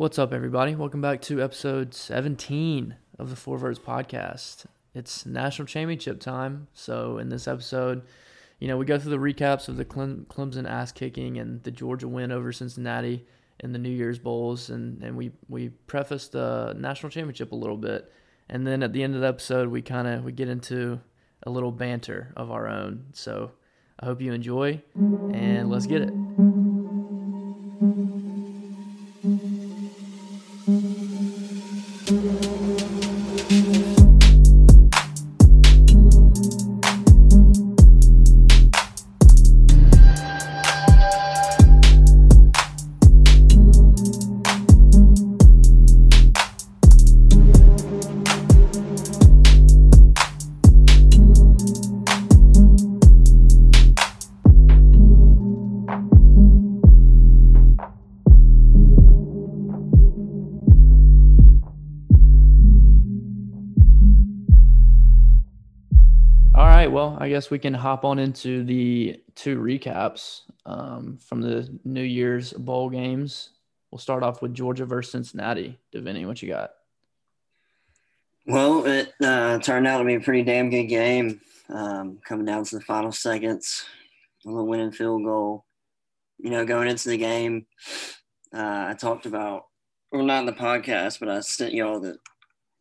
What's up, everybody? Welcome back to episode 17 of the Four Verts podcast. It's national championship time. So, in this episode, you know, we go through the recaps of the Clem- Clemson ass kicking and the Georgia win over Cincinnati in the New Year's Bowls, and, and we, we preface the national championship a little bit. And then at the end of the episode, we kind of we get into a little banter of our own. So, I hope you enjoy, and let's get it. Guess we can hop on into the two recaps um, from the New Year's bowl games. We'll start off with Georgia versus Cincinnati. Davini, what you got? Well, it uh, turned out to be a pretty damn good game. Um, coming down to the final seconds, a little winning field goal. You know, going into the game, uh, I talked about, well, not in the podcast, but I sent y'all that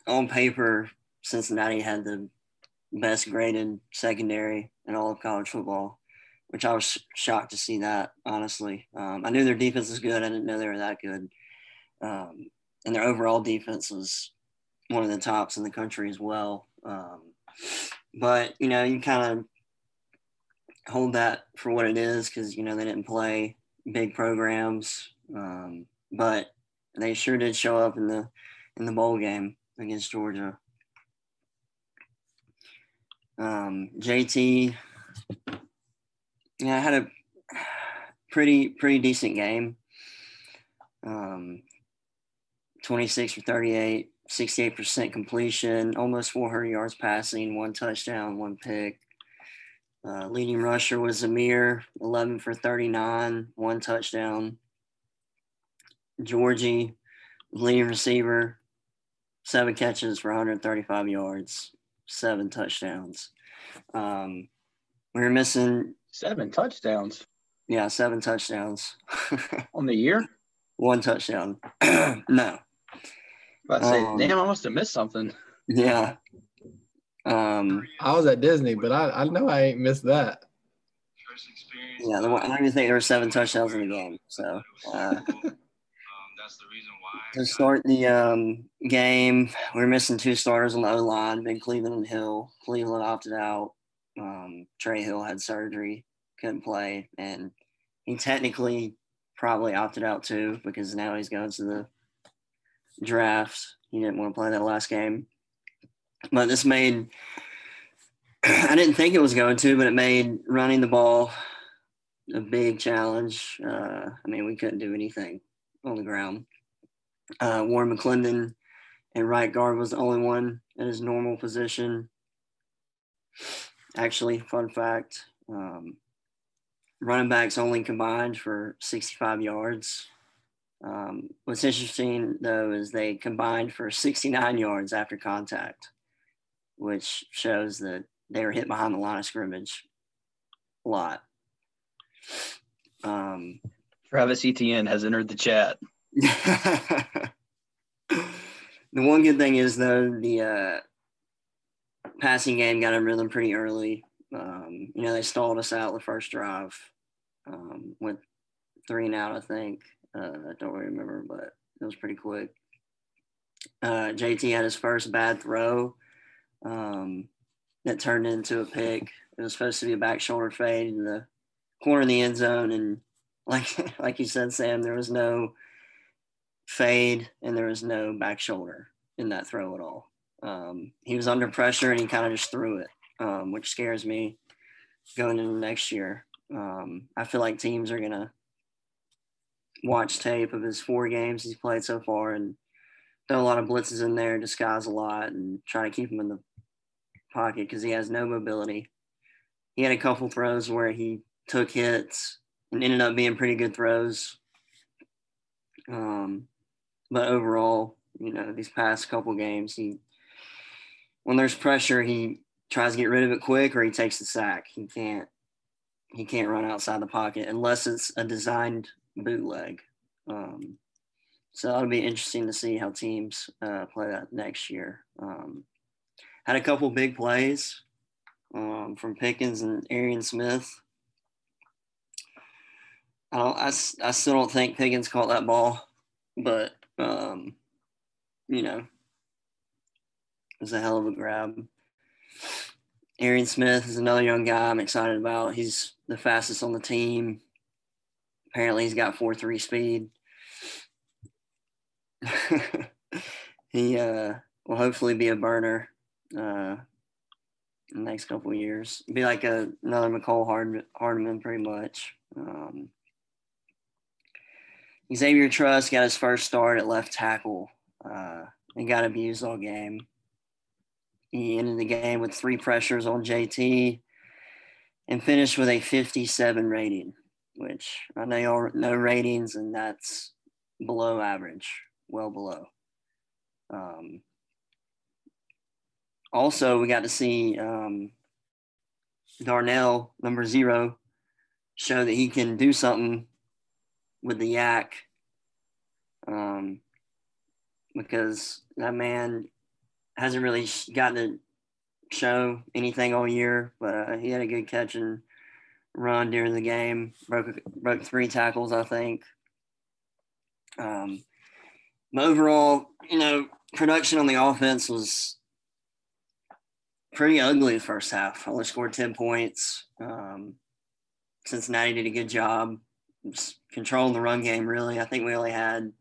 on paper, Cincinnati had the best graded secondary in all of college football, which I was shocked to see that, honestly. Um, I knew their defense was good. I didn't know they were that good. Um, and their overall defense was one of the tops in the country as well. Um, but, you know, you kind of hold that for what it is because, you know, they didn't play big programs. Um, but they sure did show up in the in the bowl game against Georgia. Um, JT, yeah, I had a pretty pretty decent game. Um, 26 for 38, 68% completion, almost 400 yards passing, one touchdown, one pick. Uh, leading rusher was Amir, 11 for 39, one touchdown. Georgie, leading receiver, seven catches for 135 yards, seven touchdowns. Um, we were missing, Seven touchdowns yeah, seven touchdowns, on the year. one touchdown. no, About to say, Um, damn, I must have missed something. yeah. Um, I was at Disney, but I, I know I ain't missed that. yeah, the one, I don't even think there were seven touchdowns in the game. So, uh, to start the um, game, we were missing two starters on the O line, Ben Cleveland and Hill. Cleveland opted out. Um, Trey Hill had surgery, couldn't play, and he technically probably opted out too because now he's going to the draft. He didn't want to play that last game, but this made. I didn't think it was going to, but it made running the ball a big challenge. Uh, I mean, we couldn't do anything on the ground. Uh, Warren McClendon and right guard was the only one in his normal position. Actually, fun fact um, running backs only combined for 65 yards. Um, what's interesting, though, is they combined for 69 yards after contact, which shows that they were hit behind the line of scrimmage a lot. Um, Travis Etienne has entered the chat. the one good thing is though the uh, passing game got a rhythm pretty early. Um, you know they stalled us out the first drive, um, went three and out I think. Uh, I don't really remember, but it was pretty quick. Uh, JT had his first bad throw um, that turned into a pick. It was supposed to be a back shoulder fade in the corner of the end zone, and like like you said, Sam, there was no fade and there was no back shoulder in that throw at all. Um, he was under pressure and he kind of just threw it, um, which scares me going into next year. Um, I feel like teams are gonna watch tape of his four games he's played so far and throw a lot of blitzes in there, disguise a lot, and try to keep him in the pocket because he has no mobility. He had a couple throws where he took hits and ended up being pretty good throws. Um, but overall, you know, these past couple games, he when there's pressure, he tries to get rid of it quick or he takes the sack. He can't he can't run outside the pocket unless it's a designed bootleg. Um, so that'll be interesting to see how teams uh, play that next year. Um, had a couple big plays um, from Pickens and Arian Smith. I, I, I still don't think Pickens caught that ball, but um, you know, it was a hell of a grab. Arian Smith is another young guy I'm excited about. He's the fastest on the team. Apparently, he's got four three speed. he uh, will hopefully be a burner uh, in the next couple years. Be like a, another Mecole Hard, Hardman, pretty much. Um, Xavier Truss got his first start at left tackle uh, and got abused all game. He ended the game with three pressures on JT and finished with a 57 rating, which I know y'all know ratings, and that's below average, well below. Um, also, we got to see um, Darnell, number zero, show that he can do something with the yak um, because that man hasn't really gotten to show anything all year, but uh, he had a good catch and run during the game. Broke broke three tackles, I think. Um, but overall, you know, production on the offense was pretty ugly the first half. Only scored ten points. Um, Cincinnati did a good job controlling the run game. Really, I think we only had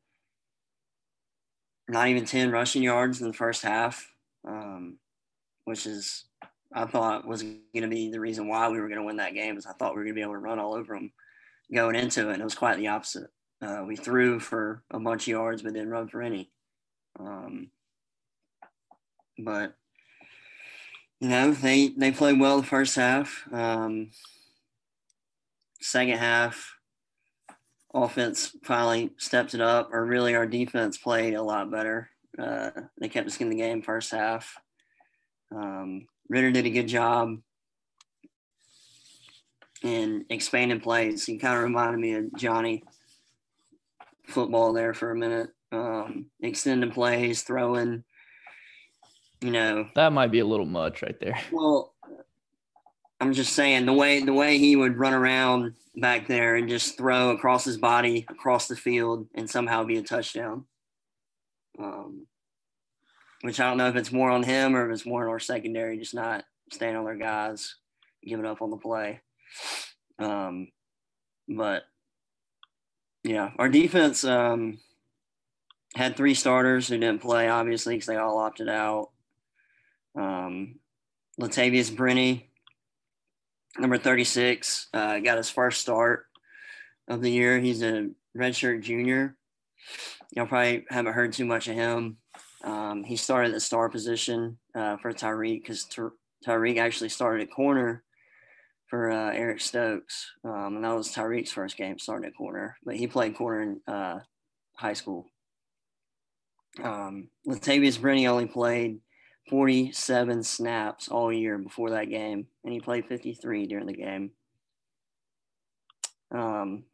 not even 10 rushing yards in the first half, um, which is, I thought was going to be the reason why we were going to win that game is I thought we were going to be able to run all over them going into it. And it was quite the opposite. Uh, we threw for a bunch of yards, but didn't run for any. Um, but, you know, they, they played well the first half. Um, second half, offense finally stepped it up, or really our defense played a lot better. Uh, they kept us in the game first half. Um, Ridder did a good job in expanding plays. He kind of reminded me of Johnny football there for a minute. Um, extending plays, throwing, you know. That might be a little much right there. Well, I'm just saying the way the way he would run around back there and just throw across his body across the field and somehow be a touchdown. Um, which I don't know if it's more on him or if it's more on our secondary, just not staying on their guys, giving up on the play. Um, but yeah, our defense um, had three starters who didn't play, obviously, because they all opted out. Um, Latavious Brini number 36, uh, got his first start of the year. He's a redshirt junior. Y'all probably haven't heard too much of him. Um, he started the star position uh, for Tyrique because Ty- Tyrique actually started at corner for uh, Eric Stokes. Um, and that was Tyrique's first game starting at corner, but he played corner in uh, high school. Um, Latavious Brini only played 47 snaps all year before that game, and he played 53 during the game. Um,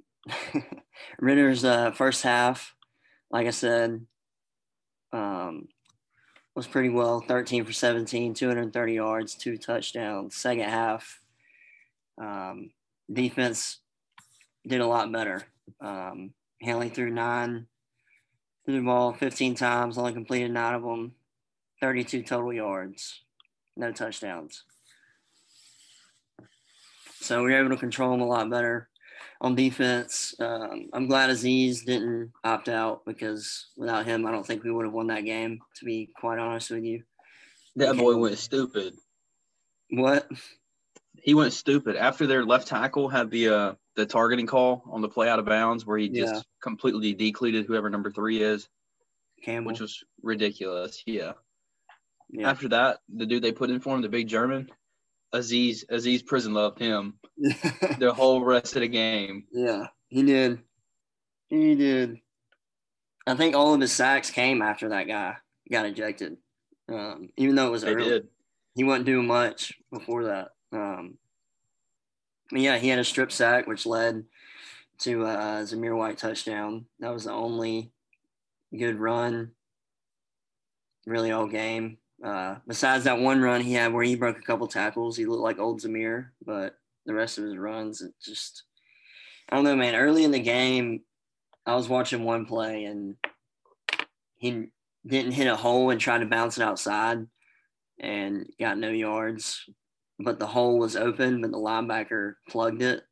Ridder's uh, first half, like I said, um, was pretty well 13 for 17, 230 yards, two touchdowns. Second half, um, defense did a lot better. Um, Hanley threw nine, threw the ball 15 times, only completed nine of them. 32 total yards, no touchdowns. So we were able to control them a lot better on defense. Um, I'm glad Azeez didn't opt out because without him, I don't think we would have won that game, to be quite honest with you. That boy went stupid. What? He went stupid after their left tackle had the uh, the targeting call on the play out of bounds where he just Yeah. completely decleated whoever number three is, Campbell. which was ridiculous. Yeah. Yeah. After that, the dude they put in for him, the big German, Azeez Azeez Prison loved him the whole rest of the game. yeah, he did. He did. I think all of his sacks came after that guy got ejected. Um, even though it was They early, did. he wasn't doing much before that. Um, yeah, he had a strip sack, which led to uh, Zamir White touchdown. That was the only good run, really all game. Uh, besides that one run he had where he broke a couple tackles, he looked like old Zamir, but the rest of his runs, it just, I don't know, man. Early in the game, I was watching one play and he didn't hit a hole and tried to bounce it outside and got no yards. But the hole was open, but the linebacker plugged it.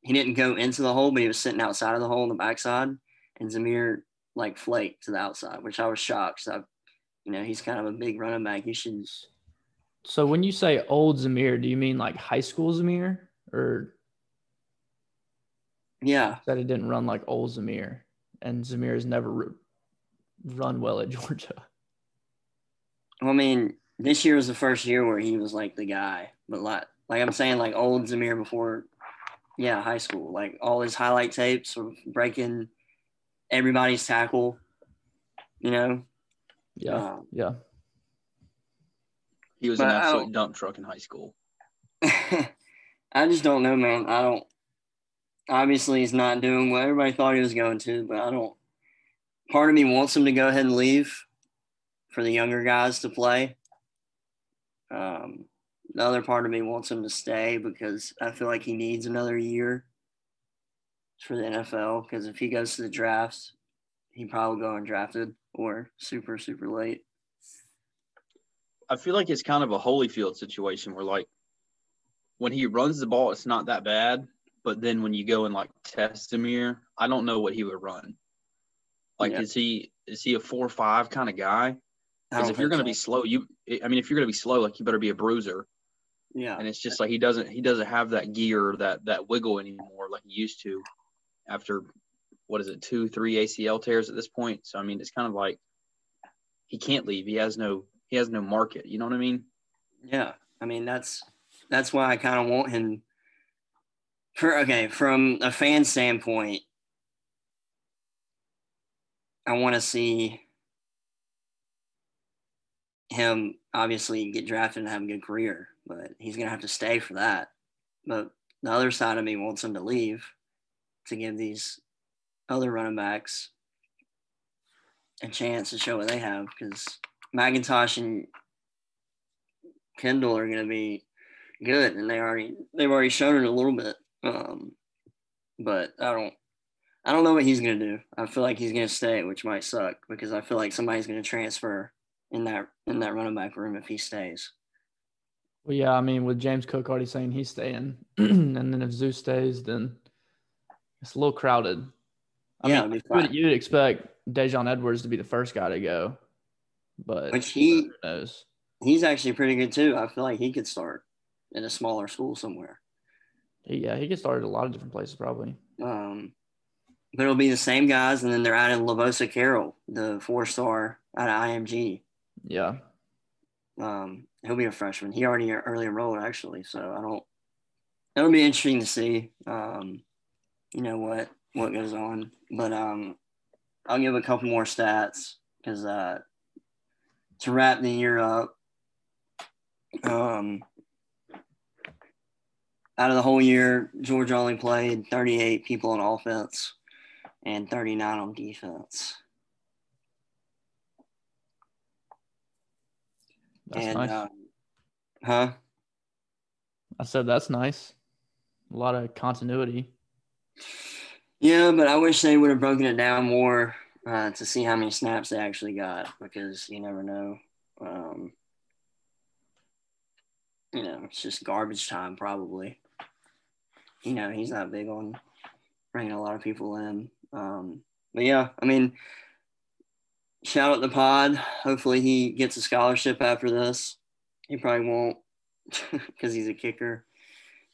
He didn't go into the hole, but he was sitting outside of the hole on the backside. And Zamir like flaked to the outside, which I was shocked. So, you know, he's kind of a big running back. He should, So when you say old Zamir, do you mean like high school Zamir, or yeah, that it didn't run like old Zamir, and Zamir has never ru- run well at Georgia? Well, I mean, this year was the first year where he was like the guy, but like, like I'm saying, like old Zamir before, yeah, high school, like all his highlight tapes of breaking everybody's tackle, you know. Yeah, Um, yeah. He was an absolute dump truck in high school. I just don't know, man. I don't. Obviously, he's not doing what everybody thought he was going to, but I don't. Part of me wants him to go ahead and leave for the younger guys to play. Um, the other part of me wants him to stay because I feel like he needs another year for the NFL. Because if he goes to the drafts, he probably go undrafted or super super late. I feel like it's kind of a Holyfield situation where like when he runs the ball, it's not that bad. But then when you go and like test Amir, I don't know what he would run. Like, Yeah. is he is he a four or five kind of guy? Because if you're going to be slow, you I mean, if you're going to be slow, like you better be a bruiser. yeah, And it's just like he doesn't he doesn't have that gear that that wiggle anymore like he used to after what is it two three ACL tears at this point. So I mean, it's kind of like he can't leave. He has no he has no market. You know what I mean? Yeah, I mean that's that's why I kind of want him. For okay, from a fan standpoint, I want to see him obviously get drafted and have a good career, but he's gonna have to stay for that. But the other side of me wants him to leave to give these other running backs a chance to show what they have because McIntosh and Kendall are going to be good, and they already they've already shown it a little bit. Um, but I don't I don't know what he's going to do. I feel like he's going to stay, which might suck because I feel like somebody's going to transfer in that in that running back room if he stays. Well, yeah. I mean, with James Cook already saying he's staying, and then if Zeus stays, then it's a little crowded. I Yeah, mean, you would, you would expect Daijun Edwards to be the first guy to go, but Which he knows? he's actually pretty good too. I feel like he could start in a smaller school somewhere. Yeah, he gets started a lot of different places probably. Um, but it'll be the same guys, and then they're adding Lovasea Carroll, the four star out of IMG. Yeah, Um, he'll be a freshman. He already early enrolled actually, so I don't. It'll be interesting to see. Um, you know what what goes on, but um, I'll give a couple more stats because uh, to wrap the year up, um, out of the whole year, Georgia only played 38 people on offense and 39 on defense. that's and nice. um, huh? I said that's nice. A lot of continuity. Yeah, but I wish they would have broken it down more uh, to see how many snaps they actually got because you never know. Um, you know, it's just garbage time probably. You know, he's not big on bringing a lot of people in. Um, but yeah, I mean, shout out the pod. Hopefully, he gets a scholarship after this. He probably won't because he's a kicker.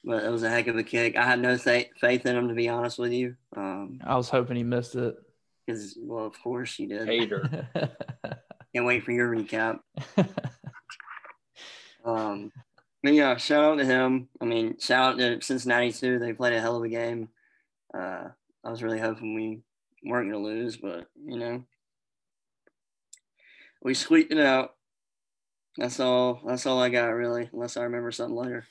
But it was a heck of a kick. I had no th- faith in him, to be honest with you. Um, I was hoping he missed it. because, well, of course you did. Hater. Can't wait for your recap. Um, but yeah, shout out to him. I mean, shout out to Cincinnati too. They played a hell of a game. Uh, I was really hoping we weren't going to lose, but you know, we squeaked it out. That's all. That's all I got really, unless I remember something later.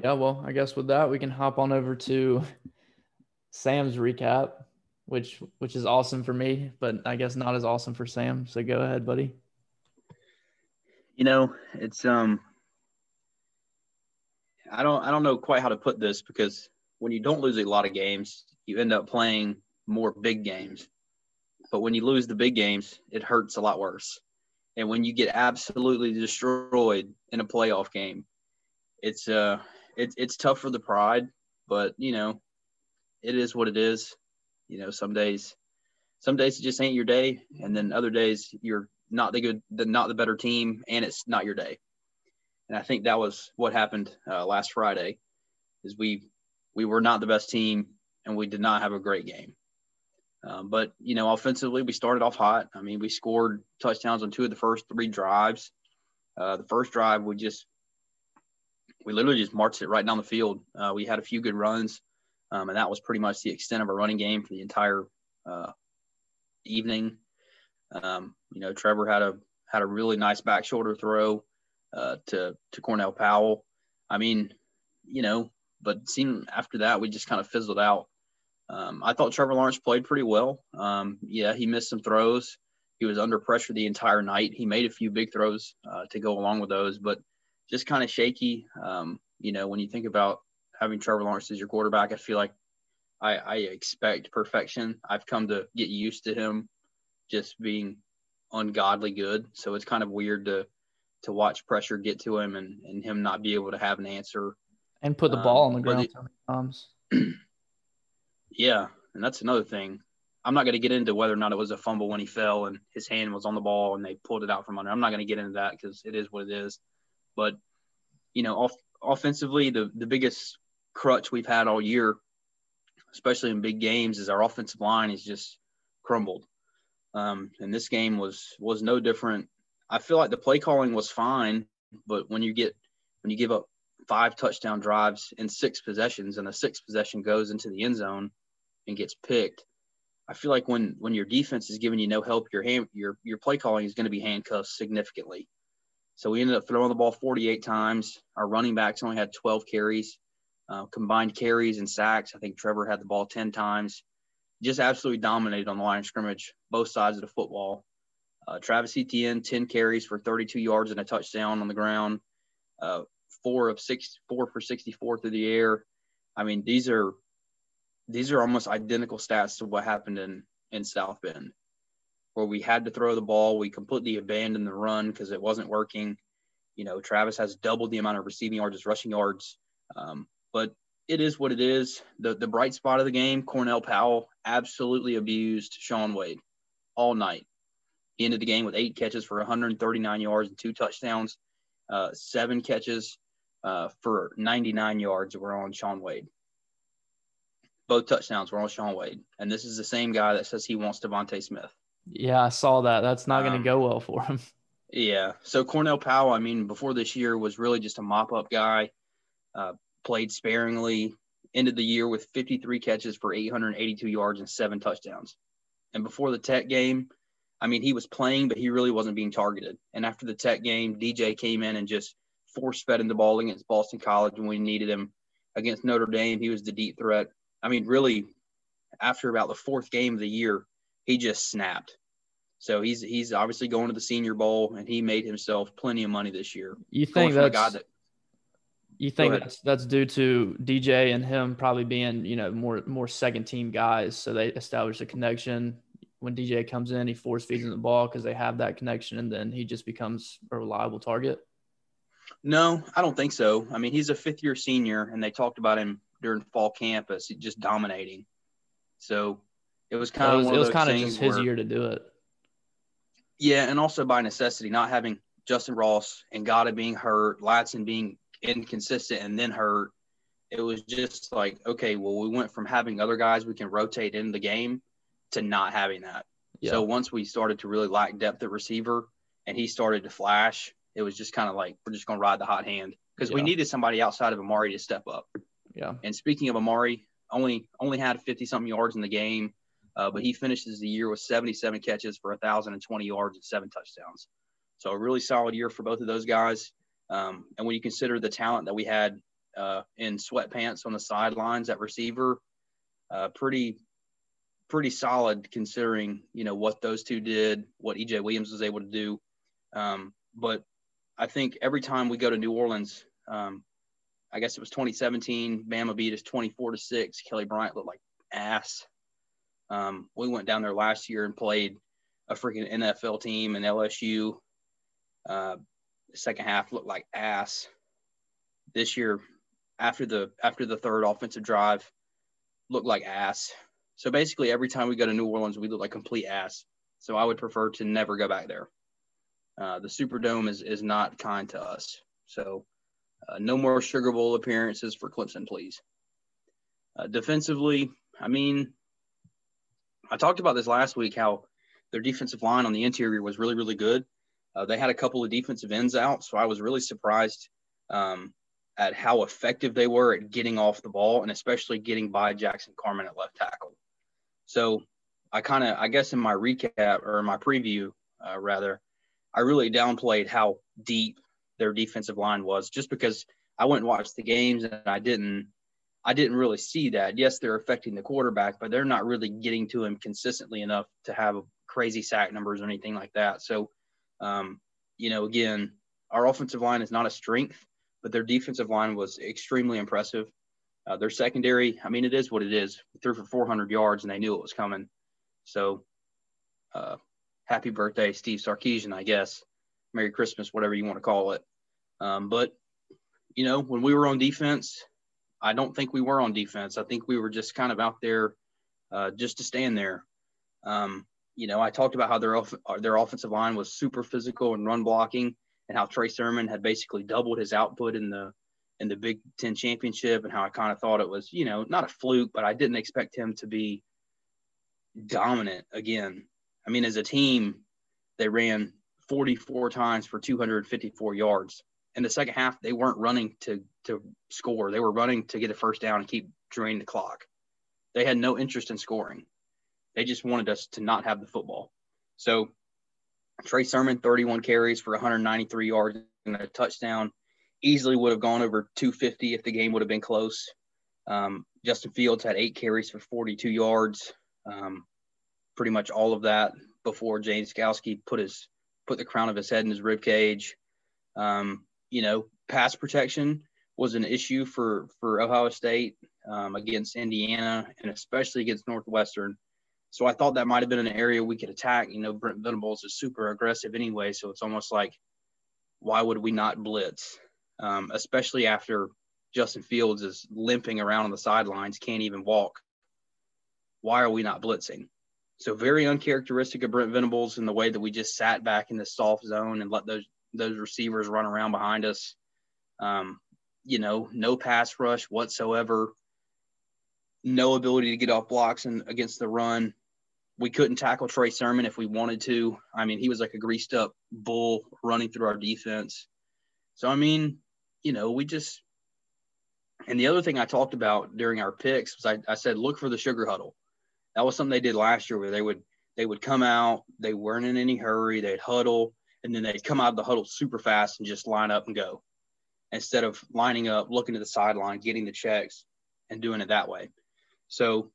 Yeah, well, I guess with that we can hop on over to Sam's recap, which which is awesome for me, but I guess not as awesome for Sam. So go ahead, buddy. You know, it's um I don't I don't know quite how to put this because when you don't lose a lot of games, you end up playing more big games. But when you lose the big games, it hurts a lot worse. And when you get absolutely destroyed in a playoff game, it's uh it's it's tough for the pride, but you know, it is what it is. You know, some days some days it just ain't your day, and then other days you're not the good the not the better team and it's not your day. And I think that was what happened uh, last Friday is we we were not the best team and we did not have a great game. Um, but you know, offensively, we started off hot. I mean, we scored touchdowns on two of the first three drives. Uh, the first drive, we just we literally just marched it right down the field. Uh, we had a few good runs, um, and that was pretty much the extent of our running game for the entire uh, evening. Um, you know, Trevor had a had a really nice back shoulder throw uh, to to Cornell Powell. I mean, you know, but seemed after that we just kind of fizzled out. Um, I thought Trevor Lawrence played pretty well. Um, yeah, he missed some throws. He was under pressure the entire night. He made a few big throws uh, to go along with those, but just kind of shaky. Um, you know, when you think about having Trevor Lawrence as your quarterback, I feel like I, I expect perfection. I've come to get used to him just being ungodly good. So it's kind of weird to to watch pressure get to him and, and him not be able to have an answer and put the um, ball on the ground times. yeah, and that's another thing. I'm not going to get into whether or not it was a fumble when he fell and his hand was on the ball and they pulled it out from under. I'm not going to get into that because it is what it is. But you know, off, offensively, the the biggest crutch we've had all year, especially in big games, is our offensive line is just crumbled. Um, and this game was was no different. I feel like the play calling was fine, but when you get when you give up five touchdown drives in six possessions and the sixth possession goes into the end zone and gets picked, I feel like when when your defense is giving you no help, your hand your your play calling is going to be handcuffed significantly. So we ended up throwing the ball 48 times. Our running backs only had 12 carries, uh, combined carries and sacks. I think Trevor had the ball 10 times just absolutely dominated on the line of scrimmage, both sides of the football. Uh, Travis Etienne, 10 carries for 32 yards and a touchdown on the ground, uh, four of six, four for 64 through the air. I mean, these are these are almost identical stats to what happened in in South Bend, where we had to throw the ball. We completely abandoned the run because it wasn't working. You know, Travis has doubled the amount of receiving yards as rushing yards. Um, but it is what it is. The the bright spot of the game, Cornell Powell absolutely abused Shaun Wade all night. He ended the game with eight catches for 139 yards and two touchdowns. Uh, seven catches uh, for 99 yards were on Shaun Wade. Both touchdowns were on Shaun Wade, and this is the same guy that says he wants DeVonta Smith. Yeah, I saw that. That's not going to um, go well for him. Yeah. So Cornell Powell, I mean, before this year was really just a mop up guy. Uh, played sparingly, ended the year with 53 catches for 882 yards and seven touchdowns. And before the Tech game, I mean, he was playing, but he really wasn't being targeted. And after the Tech game, DJ came in and just force fed him the ball against Boston College when we needed him. Against Notre Dame, he was the deep threat. I mean, really, after about the fourth game of the year, he just snapped. So he's he's obviously going to the Senior Bowl, and he made himself plenty of money this year. You think that's that, you think that's that's due to DJ and him probably being you know more more second team guys, so they establish a connection. When DJ comes in, he force feeds him the ball because they have that connection, and then he just becomes a reliable target. No, I don't think so. I mean, he's a fifth year senior, and they talked about him during fall camp as just dominating. So it was kind of it was, was kind of just his where, year to do it. Yeah, and also by necessity, not having Justin Ross and Ngata being hurt, Ladson being inconsistent and then hurt. It was just like, okay, well, we went from having other guys we can rotate in the game to not having that. Yeah. So once we started to really lack depth at receiver and he started to flash, it was just kind of like, we're just going to ride the hot hand because yeah. we needed somebody outside of Amari to step up. Yeah. And speaking of Amari, only only had 50 something yards in the game. Uh, but he finishes the year with 77 catches for 1,020 yards and seven touchdowns. So a really solid year for both of those guys. Um, and when you consider the talent that we had uh, in sweatpants on the sidelines at receiver, uh, pretty pretty solid considering you know what those two did, what EJ Williams was able to do. Um, but I think every time we go to New Orleans, um, I guess it was 2017, Bama beat us 24 to six. Kelly Bryant looked like ass. Um, we went down there last year and played a freaking NFL team and LSU. Uh, second half looked like ass. This year, after the after the third offensive drive, looked like ass. So basically, every time we go to New Orleans, we look like complete ass. So I would prefer to never go back there. Uh, the Superdome is is not kind to us. So uh, no more Sugar Bowl appearances for Clemson, please. Uh, defensively, I mean, I talked about this last week how their defensive line on the interior was really, really good. Uh, they had a couple of defensive ends out, so I was really surprised um, at how effective they were at getting off the ball and especially getting by Jackson Carman at left tackle. So I kind of, I guess, in my recap or my preview, uh, rather, I really downplayed how deep their defensive line was just because I went and watched the games and I didn't I didn't really see that. Yes, they're affecting the quarterback, but they're not really getting to him consistently enough to have crazy sack numbers or anything like that. So, um, you know, again, our offensive line is not a strength, but their defensive line was extremely impressive. Uh, their secondary, I mean, it is what it is. threw for 400 yards and they knew it was coming. So, uh, happy birthday, Steve Sarkisian, I guess. Merry Christmas, whatever you want to call it. Um, but, you know, when we were on defense, I don't think we were on defense. I think we were just kind of out there uh, just to stand there. Um, you know, I talked about how their their offensive line was super physical and run blocking, and how Trey Sermon had basically doubled his output in the in the Big Ten championship, and how I kind of thought it was, you know, not a fluke, but I didn't expect him to be dominant again. I mean, as a team, they ran 44 times for 254 yards in the second half, they weren't running to to score. They were running to get a first down and keep draining the clock. They had no interest in scoring. They just wanted us to not have the football. So Trey Sermon, 31 carries for 193 yards and a touchdown. Easily would have gone over 250 if the game would have been close. Um, Justin Fields had eight carries for 42 yards. Um, pretty much all of that before James Skalski put his put the crown of his head in his rib cage. Um, you know, pass protection was an issue for for Ohio State um, against Indiana and especially against Northwestern. So I thought that might have been an area we could attack. You know, Brent Venables is super aggressive anyway, so it's almost like why would we not blitz, um, especially after Justin Fields is limping around on the sidelines, can't even walk. Why are we not blitzing? So very uncharacteristic of Brent Venables in the way that we just sat back in the soft zone and let those those receivers run around behind us. Um, you know, no pass rush whatsoever. No ability to get off blocks and against the run. We couldn't tackle Trey Sermon if we wanted to. I mean, he was like a greased up bull running through our defense. So I mean, you know, we just and the other thing I talked about during our picks was I, I said look for the sugar huddle. That was something they did last year where they would they would come out, they weren't in any hurry, they'd huddle, and then they'd come out of the huddle super fast and just line up and go instead of lining up, looking to the sideline, getting the checks, and doing it that way. So,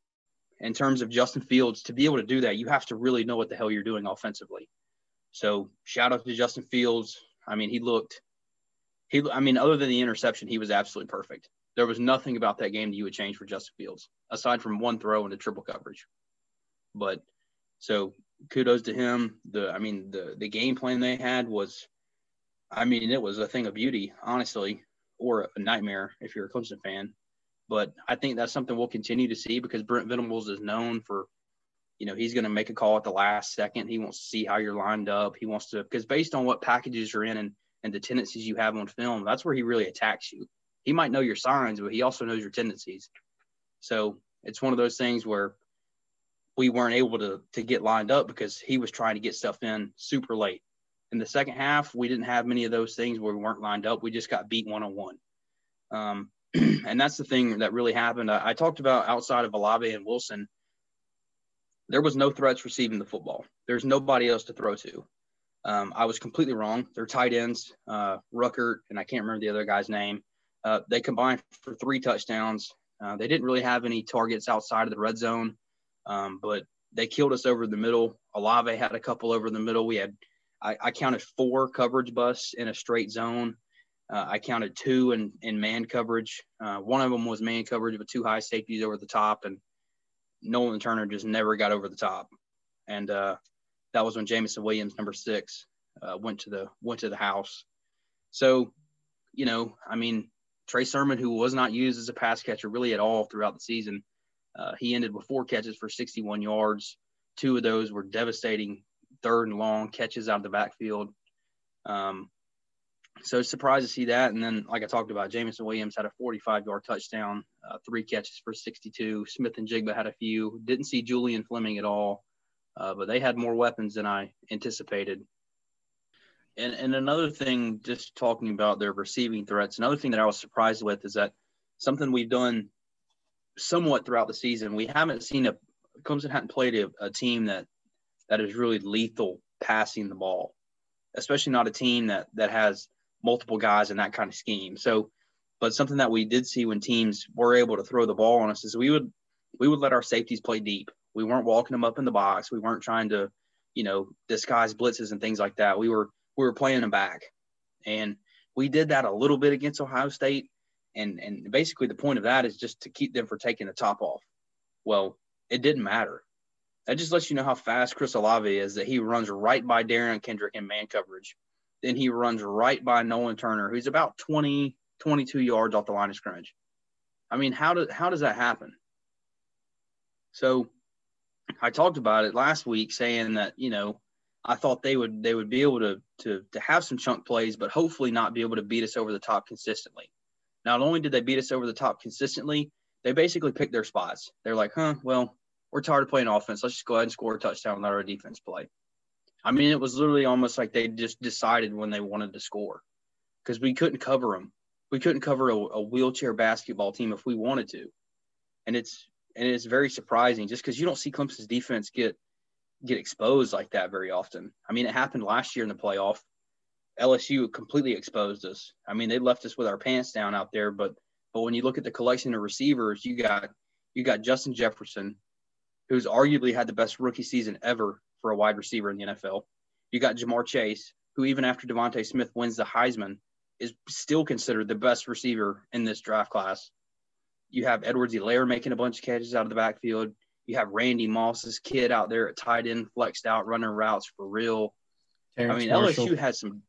in terms of Justin Fields, to be able to do that, you have to really know what the hell you're doing offensively. So, shout out to Justin Fields. I mean, he looked, he, I mean, other than the interception, he was absolutely perfect. There was nothing about that game that you would change for Justin Fields, aside from one throw into triple coverage. But so kudos to him. The I mean the the game plan they had was, I mean it was a thing of beauty, honestly, or a nightmare if you're a Clemson fan. But I think that's something we'll continue to see because Brent Venables is known for, you know, he's going to make a call at the last second. He wants to see how you're lined up. He wants to because based on what packages you're in and and the tendencies you have on film, that's where he really attacks you. He might know your signs, but he also knows your tendencies. So it's one of those things where we weren't able to to get lined up because he was trying to get stuff in super late. In the second half, we didn't have many of those things where we weren't lined up. We just got beat one on one. And that's the thing that really happened. I, I, talked about outside of Olave and Wilson. there was no threats receiving the football. There's nobody else to throw to. Um, I was completely wrong. Their tight ends, uh, Ruckert, and I can't remember the other guy's name. Uh, they combined for three touchdowns. Uh, they didn't really have any targets outside of the red zone, um, but they killed us over the middle. Olave had a couple over the middle. We had, I, I counted four coverage busts in a straight zone. Uh, I counted two in, in man coverage. Uh, one of them was man coverage with two high safeties over the top, and Nolan Turner just never got over the top. And uh, that was when Jameson Williams, number six, uh, went to the went to the house. So, you know, I mean, Trey Sermon, who was not used as a pass catcher really at all throughout the season, uh, he ended with four catches for 61 yards. Two of those were devastating third and long catches out of the backfield. Um, so surprised to see that. And then, like I talked about, Jameson Williams had a 45 yard touchdown, uh, three catches for 62. Smith-Njigba had a few. Didn't see Julian Fleming at all, uh, but they had more weapons than I anticipated. And, and another thing, just talking about their receiving threats, another thing that I was surprised with is that something we've done somewhat throughout the season. We haven't seen a Clemson hadn't played a, a team that that is really lethal passing the ball, especially not a team that that has multiple guys in that kind of scheme. So, but something that we did see when teams were able to throw the ball on us is we would we would let our safeties play deep. We weren't walking them up in the box. We weren't trying to, you know, disguise blitzes and things like that. We were we were playing them back, and we did that a little bit against Ohio State. And and basically the point of that is just to keep them from taking the top off. Well, it didn't matter. That just lets you know how fast Chris Olave is. That he runs right by Derion Kendrick in man coverage then he runs right by Nolan Turner, who's about 20, 22 yards off the line of scrimmage. I mean, how does how does that happen? So I talked about it last week, saying that you know I thought they would they would be able to to to have some chunk plays, but hopefully not be able to beat us over the top consistently. Not only did they beat us over the top consistently, they basically picked their spots. They're like, huh, well, we're tired of playing offense. Let's just go ahead and score a touchdown let our defense play. I mean, it was literally almost like they just decided when they wanted to score because we couldn't cover them. We couldn't cover a, a, wheelchair basketball team if we wanted to, and it's and it's very surprising just because you don't see Clemson's defense get get exposed like that very often. I mean, it happened last year in the playoff. LSU completely exposed us. I mean, they left us with our pants down out there, but but when you look at the collection of receivers, you got you got Justin Jefferson, who's arguably had the best rookie season ever for a wide receiver in the NFL. You got Ja'Marr Chase, who even after DeVonta Smith wins the Heisman, is still considered the best receiver in this draft class. You have Edwards-Helaire making a bunch of catches out of the backfield. You have Randy Moss's kid out there at tight end, flexed out, running routes for real. Terrace I mean, Marshall. LSU had some,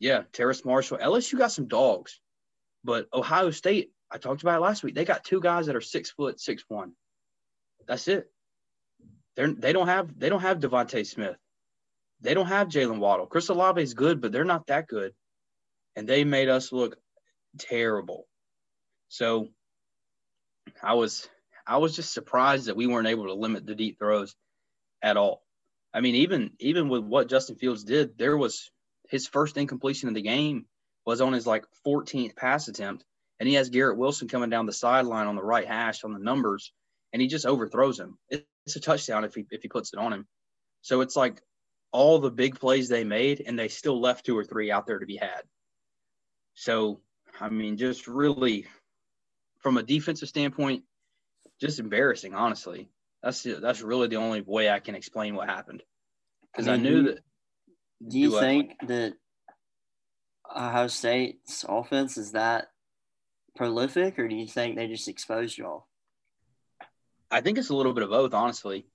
yeah, Terrace Marshall. LSU got some dogs, but Ohio State, I talked about it last week. They got two guys that are six foot, six one. That's it. They're they don't have they don't have DeVonta Smith. They don't have Jaylen Waddle. Chris Olave is good, but they're not that good. And they made us look terrible. So I was I was just surprised that we weren't able to limit the deep throws at all. I mean, even even with what Justin Fields did, there was his first incompletion of the game was on his like 14th pass attempt, and he has Garrett Wilson coming down the sideline on the right hash on the numbers, and he just overthrows him. It's a touchdown if he if he puts it on him. So it's like all the big plays they made, and they still left two or three out there to be had. So I mean, just really from a defensive standpoint, just embarrassing. Honestly, that's that's really the only way I can explain what happened because I, mean, I, knew that. Do you do think I, that Ohio State's offense is that prolific, or do you think they just exposed y'all? I think it's a little bit of both, honestly.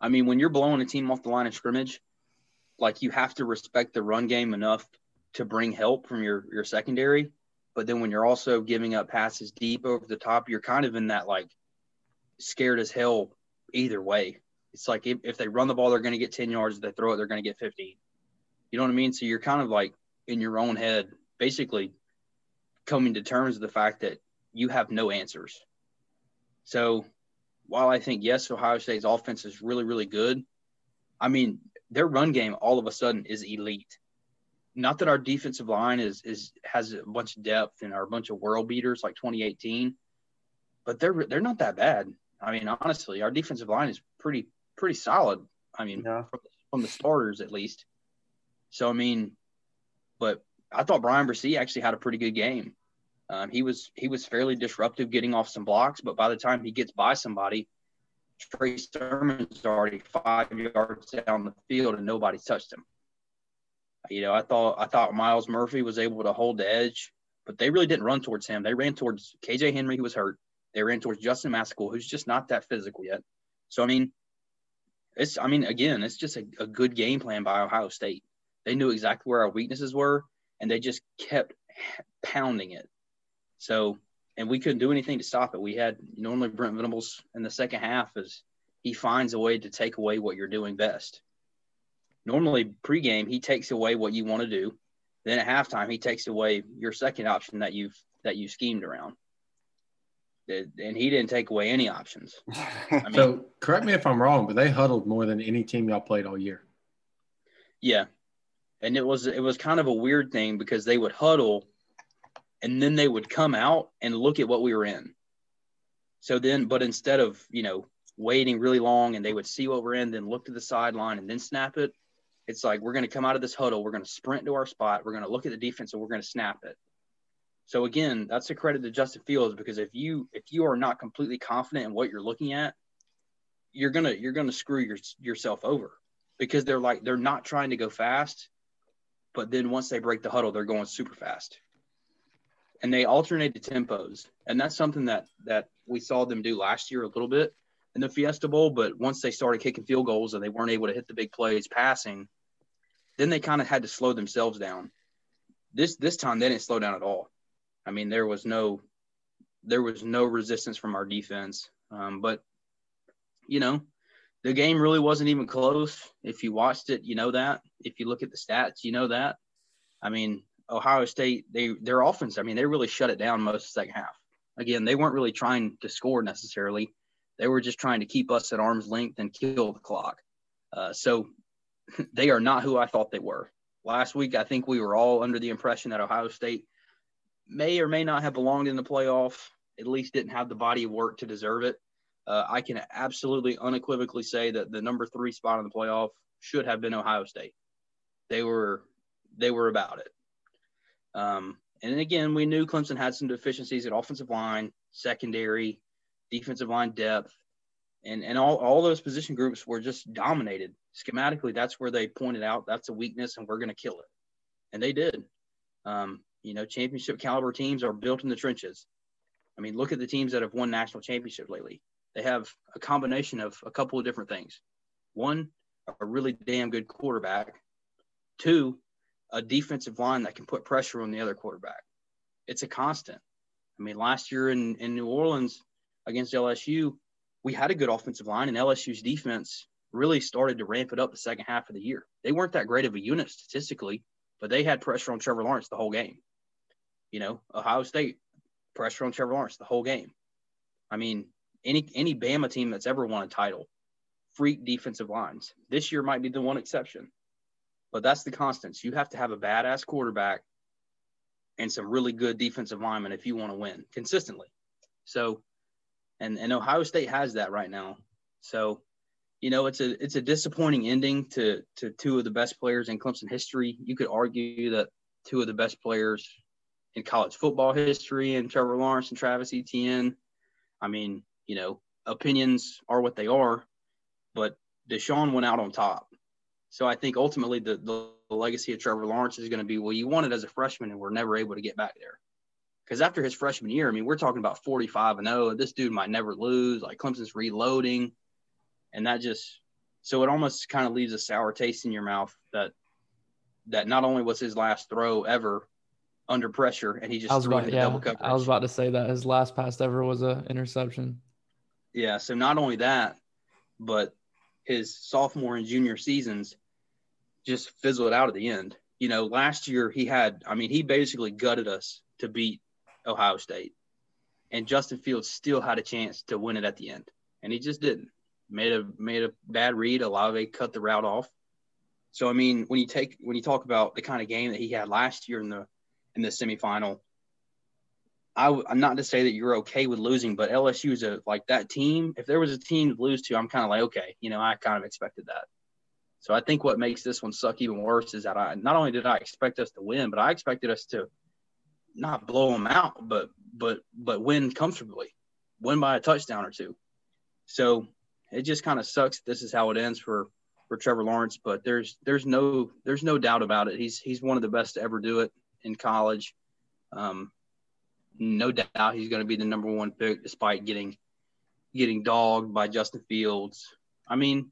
I mean, when you're blowing a team off the line of scrimmage, like you have to respect the run game enough to bring help from your your secondary. But then when you're also giving up passes deep over the top, you're kind of in that like scared as hell either way. It's like if, if they run the ball, they're going to get 10 yards. If they throw it, they're going to get 15. You know what I mean? So you're kind of like in your own head, basically coming to terms with the fact that you have no answers. So while I think yes, Ohio State's offense is really really good, I mean their run game all of a sudden is elite. Not that our defensive line is is has a bunch of depth and are a bunch of world beaters like 2018, but they're they're not that bad. I mean honestly, our defensive line is pretty pretty solid. I mean, Yeah. from, from the starters at least. So I mean, but I thought Bryan Bresee actually had a pretty good game. Um, he was he was fairly disruptive, getting off some blocks, but by the time he gets by somebody, Trey Sermon's already five yards down the field and nobody's touched him. You know, I thought I thought Myles Murphy was able to hold the edge, but they really didn't run towards him. They ran towards KJ Henry, who was hurt. They ran towards Justin Mascoll, who's just not that physical yet. So I mean, it's I mean, again, it's just a, a good game plan by Ohio State. They knew exactly where our weaknesses were, and they just kept pounding it. So, and we couldn't do anything to stop it. We had normally Brent Venables in the second half is he finds a way to take away what you're doing best. Normally pregame he takes away what you want to do. Then at halftime he takes away your second option that you've that you schemed around. And he didn't take away any options. I mean, So correct me if I'm wrong, but they huddled more than any team y'all played all year. Yeah. And it was it was kind of a weird thing because they would huddle and then they would come out and look at what we were in. So then but instead of, you know, waiting really long and they would see what we're in, then look to the sideline and then snap it, it's like we're going to come out of this huddle, we're going to sprint to our spot, we're going to look at the defense and we're going to snap it. So again, that's a credit to Justin Fields because if you if you are not completely confident in what you're looking at, you're gonna you're gonna screw your, yourself over because they're like they're not trying to go fast, but then once they break the huddle, they're going super fast. And they alternate the tempos, and that's something that that we saw them do last year a little bit in the Fiesta Bowl. But once they started kicking field goals and they weren't able to hit the big plays passing, then they kind of had to slow themselves down. This this time they didn't slow down at all. I mean, there was no there was no resistance from our defense. Um, but you know, the game really wasn't even close. If you watched it, you know that. If you look at the stats, you know that. I mean, Ohio State, they their offense, I mean, they really shut it down most of the second half. Again, they weren't really trying to score necessarily. They were just trying to keep us at arm's length and kill the clock. Uh, so they are not who I thought they were. Last week, I think we were all under the impression that Ohio State may or may not have belonged in the playoff, at least didn't have the body of work to deserve it. Uh, I can absolutely unequivocally say that the number three spot in the playoff should have been Ohio State. They were they were about it. Um, and again, we knew Clemson had some deficiencies at offensive line, secondary, defensive line depth, and and all, all those position groups were just dominated. Schematically, that's where they pointed out that's a weakness, and we're going to kill it, and they did. Um, you know, championship caliber teams are built in the trenches. I mean, look at the teams that have won national championship lately. They have a combination of a couple of different things. One, a really damn good quarterback. Two, a defensive line that can put pressure on the other quarterback. It's a constant. I mean, last year in, in New Orleans against LSU, we had a good offensive line, and LSU's defense really started to ramp it up the second half of the year. They weren't that great of a unit statistically, but they had pressure on Trevor Lawrence the whole game. You know, Ohio State pressure on Trevor Lawrence the whole game. I mean, any any Bama team that's ever won a title, freak defensive lines. This year might be the one exception, but that's the constants. You have to have a badass quarterback and some really good defensive linemen if you want to win consistently. So, and and Ohio State has that right now. So, you know, it's a it's a disappointing ending to to two of the best players in Clemson history. You could argue that two of the best players in college football history and Trevor Lawrence and Travis Etienne. I mean, you know, opinions are what they are, but Deshaun went out on top. So I think ultimately the, the legacy of Trevor Lawrence is going to be, well, you won it as a freshman and we're never able to get back there. Because after his freshman year, I mean, we're talking about 45 and 0. This dude might never lose. Like Clemson's reloading. And that just, so it almost kind of leaves a sour taste in your mouth that, that not only was his last throw ever under pressure and he just I was threw about, yeah. I was about to say that his last pass ever was a interception. Yeah. So not only that, but his sophomore and junior seasons just fizzled out at the end. You know, last year he had, I mean, he basically gutted us to beat Ohio State. And Justin Fields still had a chance to win it at the end. And he just didn't. Made a made a bad read. Olave cut the route off. So I mean, when you take when you talk about the kind of game that he had last year in the in the semifinal, I w- I'm not to say that you're okay with losing, but LSU is a like that team. If there was a team to lose to, I'm kind of like, okay, you know, I kind of expected that. So I think what makes this one suck even worse is that I not only did I expect us to win, but I expected us to not blow them out, but but but win comfortably, win by a touchdown or two. So it just kind of sucks. This is how it ends for for Trevor Lawrence, but there's there's no there's no doubt about it. He's he's one of the best to ever do it in college. Um, no doubt he's going to be the number one pick, despite getting getting dogged by Justin Fields. I mean,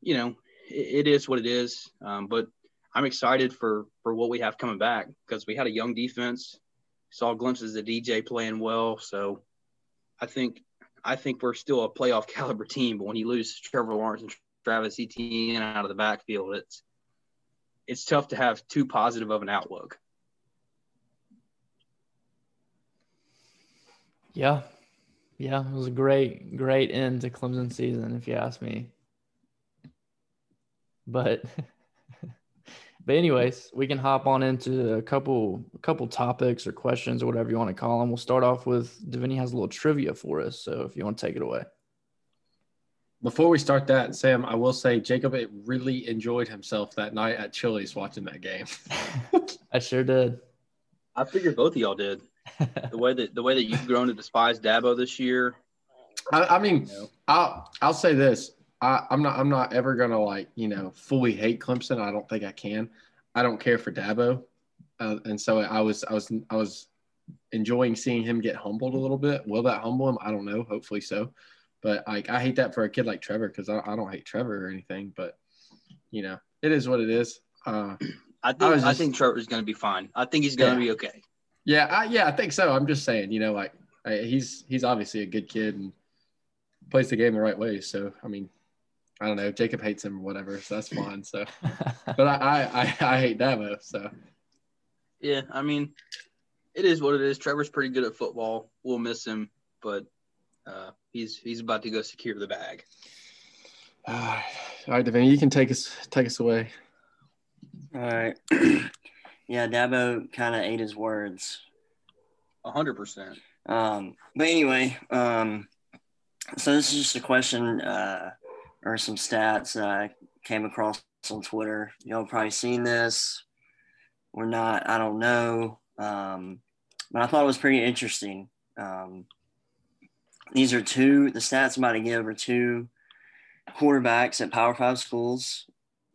you know, it, it is what it is. Um, but I'm excited for for what we have coming back because we had a young defense. Saw glimpses of DJ playing well, so I think I think we're still a playoff caliber team. But when you lose Trevor Lawrence and Travis Etienne out of the backfield, it's it's tough to have too positive of an outlook. Yeah. Yeah, it was a great, great end to Clemson season, if you ask me. But but anyways, we can hop on into a couple a couple topics or questions or whatever you want to call them. We'll start off with Davini has a little trivia for us, so if you want to take it away. Before we start that, Sam, I will say Jacob it really enjoyed himself that night at Chili's watching that game. I sure did. I figured both of y'all did. The way that the way that you've grown to despise Dabo this year. I, I mean, You know. I'll I'll say this. I, I'm not I'm not ever gonna like you know fully hate Clemson. I don't think I can. I don't care for Dabo, uh, and so I was I was I was enjoying seeing him get humbled a little bit. Will that humble him? I don't know. Hopefully so. But like I hate that for a kid like Trevor because I, I don't hate Trevor or anything. But you know it is what it is. Uh, I think I I, just- think Trevor's going to be fine. I think he's going to Yeah. be okay. Yeah, I, yeah, I think so. I'm just saying, you know, like I, he's he's obviously a good kid and plays the game the right way. So I mean, I don't know. Jacob hates him or whatever, so that's fine. So. but I, I, I, I hate Dabo. So Yeah, I mean, it is what it is. Trevor's pretty good at football. We'll miss him, but uh, he's he's about to go secure the bag. uh, all right, Devin, you can take us take us away. All right. yeah, Dabo kind of ate his words. A hundred percent. Um, but anyway, um, so this is just a question uh, or some stats that I came across on Twitter. Y'all probably seen this or not. I don't know. Um, but I thought it was pretty interesting. Um, these are two, the stats I'm about to give are two quarterbacks at Power Five schools.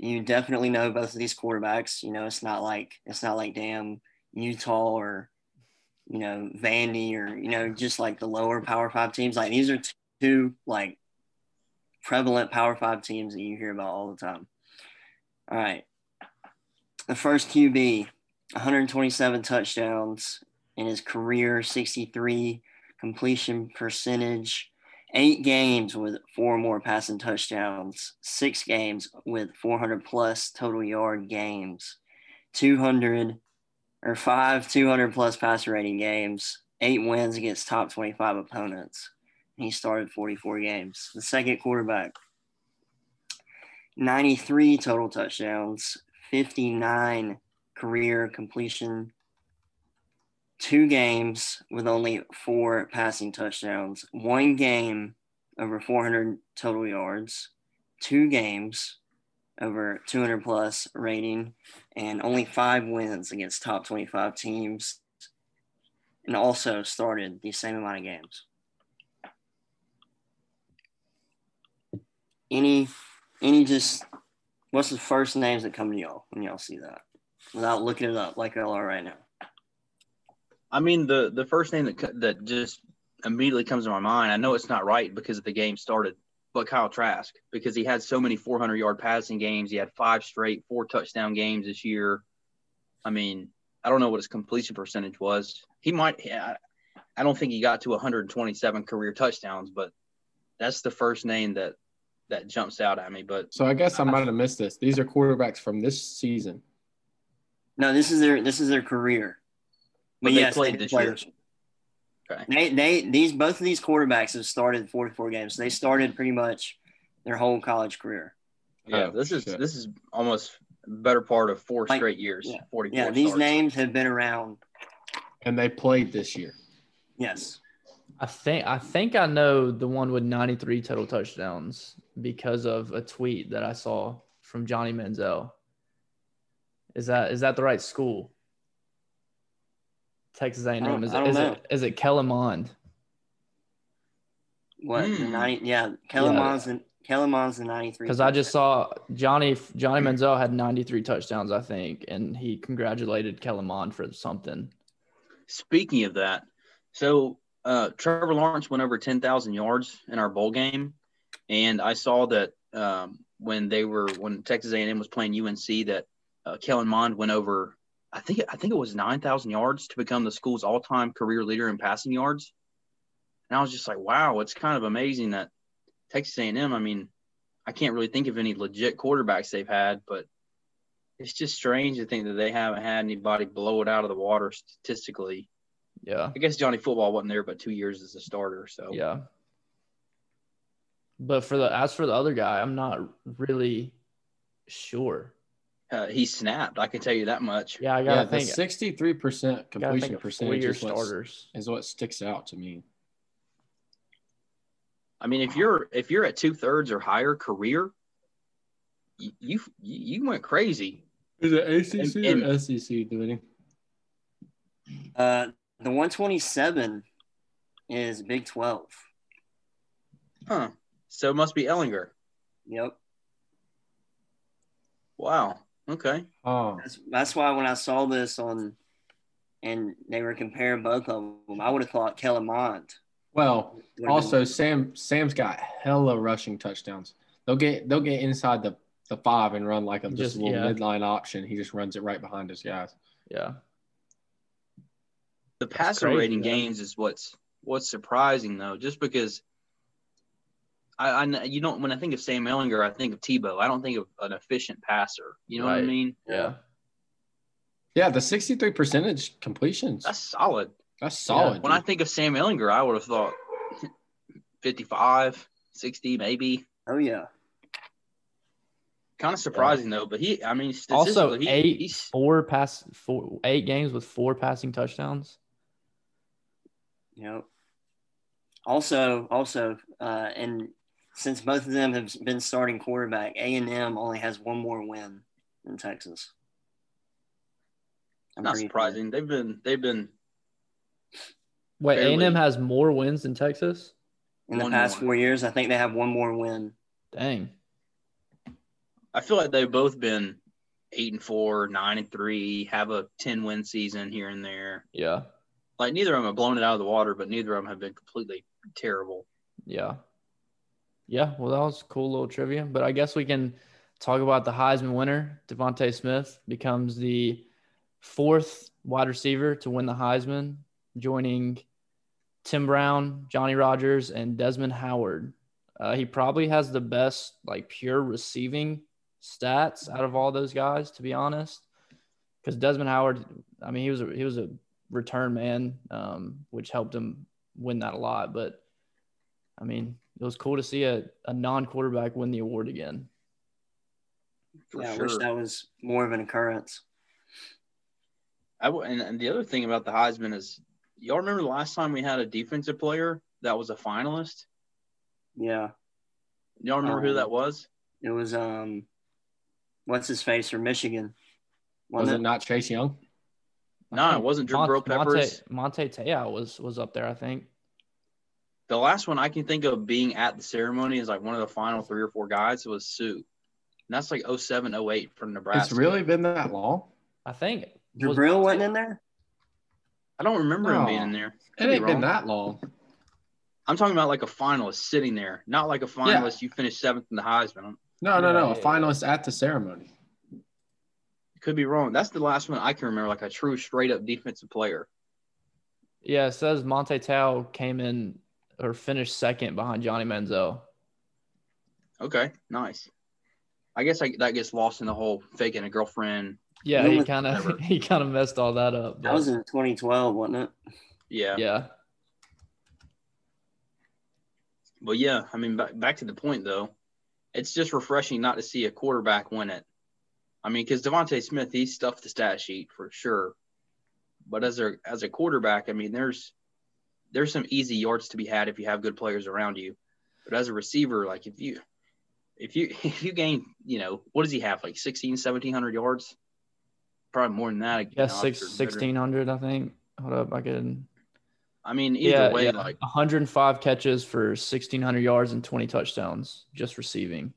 You definitely know both of these quarterbacks. You know, it's not like, it's not like damn Utah or you know, Vandy or, you know, just like the lower power five teams. Like these are two like prevalent power five teams that you hear about all the time. All right. The first QB, 127 touchdowns in his career, 63 completion percentage, eight games with four more passing touchdowns, six games with 400 plus total yard games, 200 or five 200 plus passer rating games, eight wins against top 25 opponents. He started 44 games. The second quarterback, 93 total touchdowns, 59 career completion, two games with only four passing touchdowns, one game over 400 total yards, two games over 200 plus rating, and only five wins against top 25 teams, and also started the same amount of games. Any, any just, what's the first names that come to y'all when y'all see that, without looking it up like y'all are right now? I mean, the the first name that that just immediately comes to my mind. I know it's not right because the game started, but Kyle Trask because he had so many 400 yard passing games. He had five straight four touchdown games this year. I mean, I don't know what his completion percentage was. He might. I don't think he got to 127 career touchdowns, but that's the first name that that jumps out at me. But So I guess I might have missed this. These are quarterbacks from this season. No, this is their, this is their career. But yes, they played this year. Okay. They, they, these, both of these quarterbacks have started 44 games. They started pretty much their whole college career. yeah, Oh, this is shit. this is almost better part of four Like- straight years. yeah. 44 Yeah, these starts. names have been around And they played this year. Yes. I think I think I know the one with 93 total touchdowns because of a tweet that I saw from Johnny Manziel. Is that is that the right school? Texas A&M. don't- Is I don't is know. it is it Kellen Mond? What the Hmm. ninety? Yeah, Kellen Mond's the Kellen the ninety three. Because I just saw Johnny Johnny Manziel had 93 touchdowns, I think, and he congratulated Kellen Mond for something. Speaking of that, so uh, Trevor Lawrence went over 10,000 yards in our bowl game, and I saw that um, when they were when Texas A&M was playing UNC, that uh, Kellen Mond went over. I think I think it was 9,000 yards to become the school's all-time career leader in passing yards. And I was just like, wow, it's kind of amazing that Texas A&M. I mean, I can't really think of any legit quarterbacks they've had, but it's just strange to think that they haven't had anybody blow it out of the water statistically. Yeah. I guess Johnny Football wasn't there but two years as a starter. So Yeah. But for the as for the other guy, I'm not really sure. Uh, he snapped. I can tell you that much. Yeah, I Yeah, gotta the think. sixty-three percent completion percentage is, what's- starters. is what sticks out to me. I mean, if you're if you're at two thirds or higher career, you, you you went crazy. Is it ACC And- or SEC, Dwayne? Uh, the one twenty seven is Big Twelve. Huh. So it must be Ehlinger. Yep. Wow. Okay. Oh, That's, that's why when I saw this on, and they were comparing both of them, I would have thought Kellen Mond. well, would have been- also Sam Sam's got hella rushing touchdowns. They'll get they'll get inside the the five and run like a just, Just- a little yeah. midline option. He just runs it right behind his guys. Yeah. The passer rating though. gains is what's what's surprising though, just because. I, I kn- you know when I think of Sam Ehlinger, I think of Tebow. I don't think of an efficient passer. You know what I mean? Yeah. Yeah, the sixty three percentage completions. That's solid. That's solid. When I think of Sam Ehlinger, I would have thought 55, 60, maybe. Oh yeah. Kind of surprising though, but he, I mean, Also, he, eight he's four pass four eight games with four passing touchdowns. Yep. Also, also, uh, and since both of them have been starting quarterback, A and M only has one more win in Texas. I'm not pretty sure. surprising. They've been, they've been Wait, A and M has more wins than Texas. In the One past more. four years, I think they have one more win. Dang. I feel like they've both been eight and four, nine and three, have a ten win season here and there. Yeah. Like neither of them have blown it out of the water, but neither of them have been completely terrible. Yeah. Yeah. Well, that was cool little trivia. But I guess we can talk about the Heisman winner. DeVonta Smith becomes the fourth wide receiver to win the Heisman, joining Tim Brown, Johnny Rodgers, and Desmond Howard. Uh, he probably has the best, like, pure receiving stats out of all those guys, to be honest. Because Desmond Howard, I mean, he was a, he was a return man, um, which helped him win that a lot. But I mean, it was cool to see a, a non quarterback win the award again. For yeah, I wish that was more of an occurrence. I w- and, and the other thing about the Heisman is, y'all remember the last time we had a defensive player that was a finalist? Yeah, Y'all remember who Um, that was? it was um, what's his face from Michigan? was Wasn't it not Chase Young? I No, it wasn't Mon- Jabril Peppers. Monte, Manti Te'o was was up there, I think. The last one I can think of being at the ceremony is like one of the final three or four guys was Suh. And that's like 07, 08 from Nebraska. It's really been that long. I think was Jabril Monte- wasn't in there? I don't remember him being in there. It Could be ain't been that long. I'm talking about like a finalist sitting there, not like a finalist you finished seventh in the Heisman. No, no, no. Yeah, A finalist at the ceremony. Could be wrong. That's the last one I can remember, like a true straight up defensive player. Yeah, it says Manti Te'o came in or finished second behind Johnny Manziel. Okay, nice. I guess I, that gets lost in the whole faking a girlfriend. Yeah, he kind of he kind of messed all that up. That was in 2012, wasn't it? Yeah. yeah, But yeah, I mean, back, back to the point though, it's just refreshing not to see a quarterback win it. I mean, because DeVonta Smith, he stuffed the stat sheet for sure. But as a as a quarterback, I mean, there's there's some easy yards to be had if you have good players around you. But as a receiver, like if you if you if you gain, you know, what does he have? Like 16, 1700 yards? Probably more than that. Yeah, six, sixteen hundred, I think. Hold up, I could. I mean, either Yeah, way, yeah. like 105 catches for 1,600 yards and 20 touchdowns just receiving.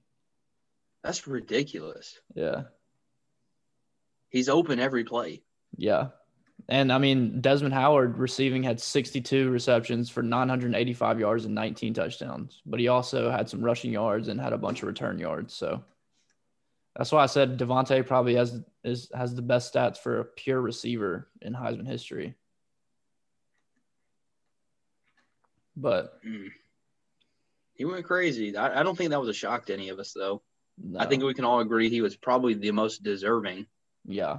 that's ridiculous. Yeah. He's open every play. Yeah. And I mean, Desmond Howard receiving had 62 receptions for 985 yards and 19 touchdowns, but he also had some rushing yards and had a bunch of return yards. So that's why I said DeVonta probably has is has the best stats for a pure receiver in Heisman history. But Mm. He went crazy. I, I don't think that was a shock to any of us, though. I think we can all agree he was probably the most deserving. yeah,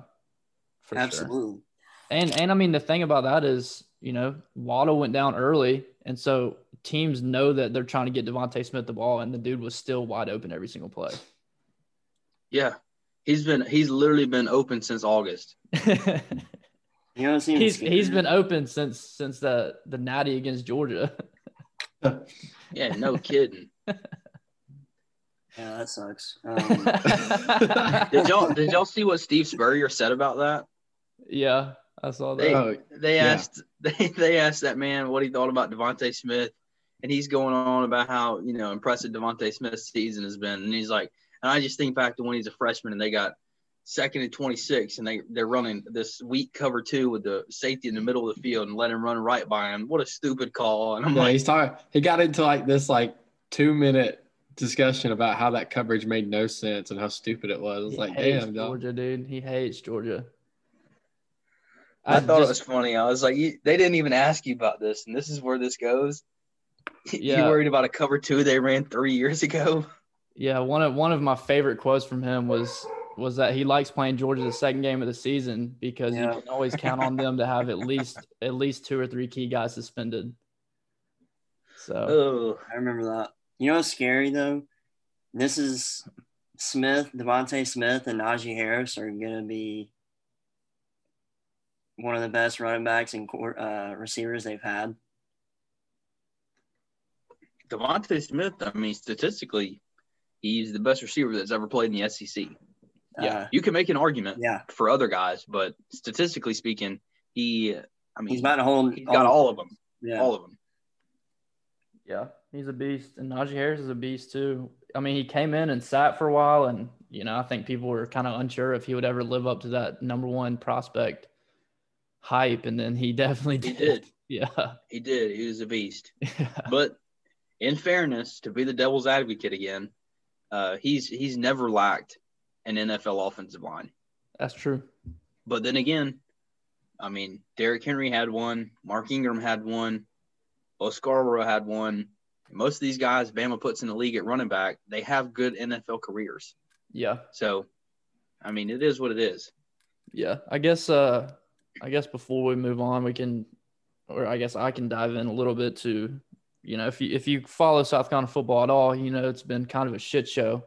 for sure. Absolutely. And and I mean the thing about that is, you know, Waddle went down early, and so teams know that they're trying to get DeVonta Smith the ball, and the dude was still wide open every single play. Yeah, he's been he's literally been open since August. You know, it's even he's he's scarier? been open since since the the natty against Georgia. Yeah, no kidding. Yeah, that sucks. Um, Did y'all did y'all see what Steve Spurrier said about that? yeah, I saw that. They Oh, they yeah. asked they, they asked that man what he thought about DeVonta Smith, and he's going on about how you know impressive DeVonta Smith's season has been, and he's like, and I just think back to when he's a freshman and they got second and 26 and they they're running this weak cover two with the safety in the middle of the field and let him run right by him. What a stupid call! And I'm Yeah, like, he's talking. He got into like this like two minute discussion about how that coverage made no sense and how stupid it was. I was he like, hates damn, dog. Georgia, dude. He hates Georgia. I, thought it was funny. I was like, you, they didn't even ask you about this, and this is where this goes. Yeah. You worried about a cover two they ran three years ago? Yeah, one of one of my favorite quotes from him was was that he likes playing Georgia the second game of the season because Yeah. you can always count on them to have at least at least two or three key guys suspended. So Oh, I remember that. You know what's scary though? This is Smith, DeVonta Smith, and Najee Harris are gonna be one of the best running backs and court, uh, receivers they've had. DeVonta Smith. I mean, statistically, he's the best receiver that's ever played in the SEC. Yeah, Uh, you can make an argument yeah. for other guys, but statistically speaking, he. I mean, He's about to hold. he's got all of them. Yeah. All of them. yeah, he's a beast, and Najee Harris is a beast too. I mean, he came in and sat for a while, and you know, I think people were kind of unsure if he would ever live up to that number one prospect hype, and then he definitely He did. did. Yeah. He did. He was a beast. yeah. But in fairness, to be the devil's advocate again, uh, he's he's never lacked an NFL offensive line. That's true. But then again, I mean, Derrick Henry had one, Mark Ingram had one, Bo Scarborough had one. Most of these guys Bama puts in the league at running back, they have good NFL careers. Yeah. So, I mean, it is what it is. Yeah, I guess uh I guess before we move on, we can or I guess I can dive in a little bit to you know, if you if you follow South Carolina football at all, you know it's been kind of a shit show.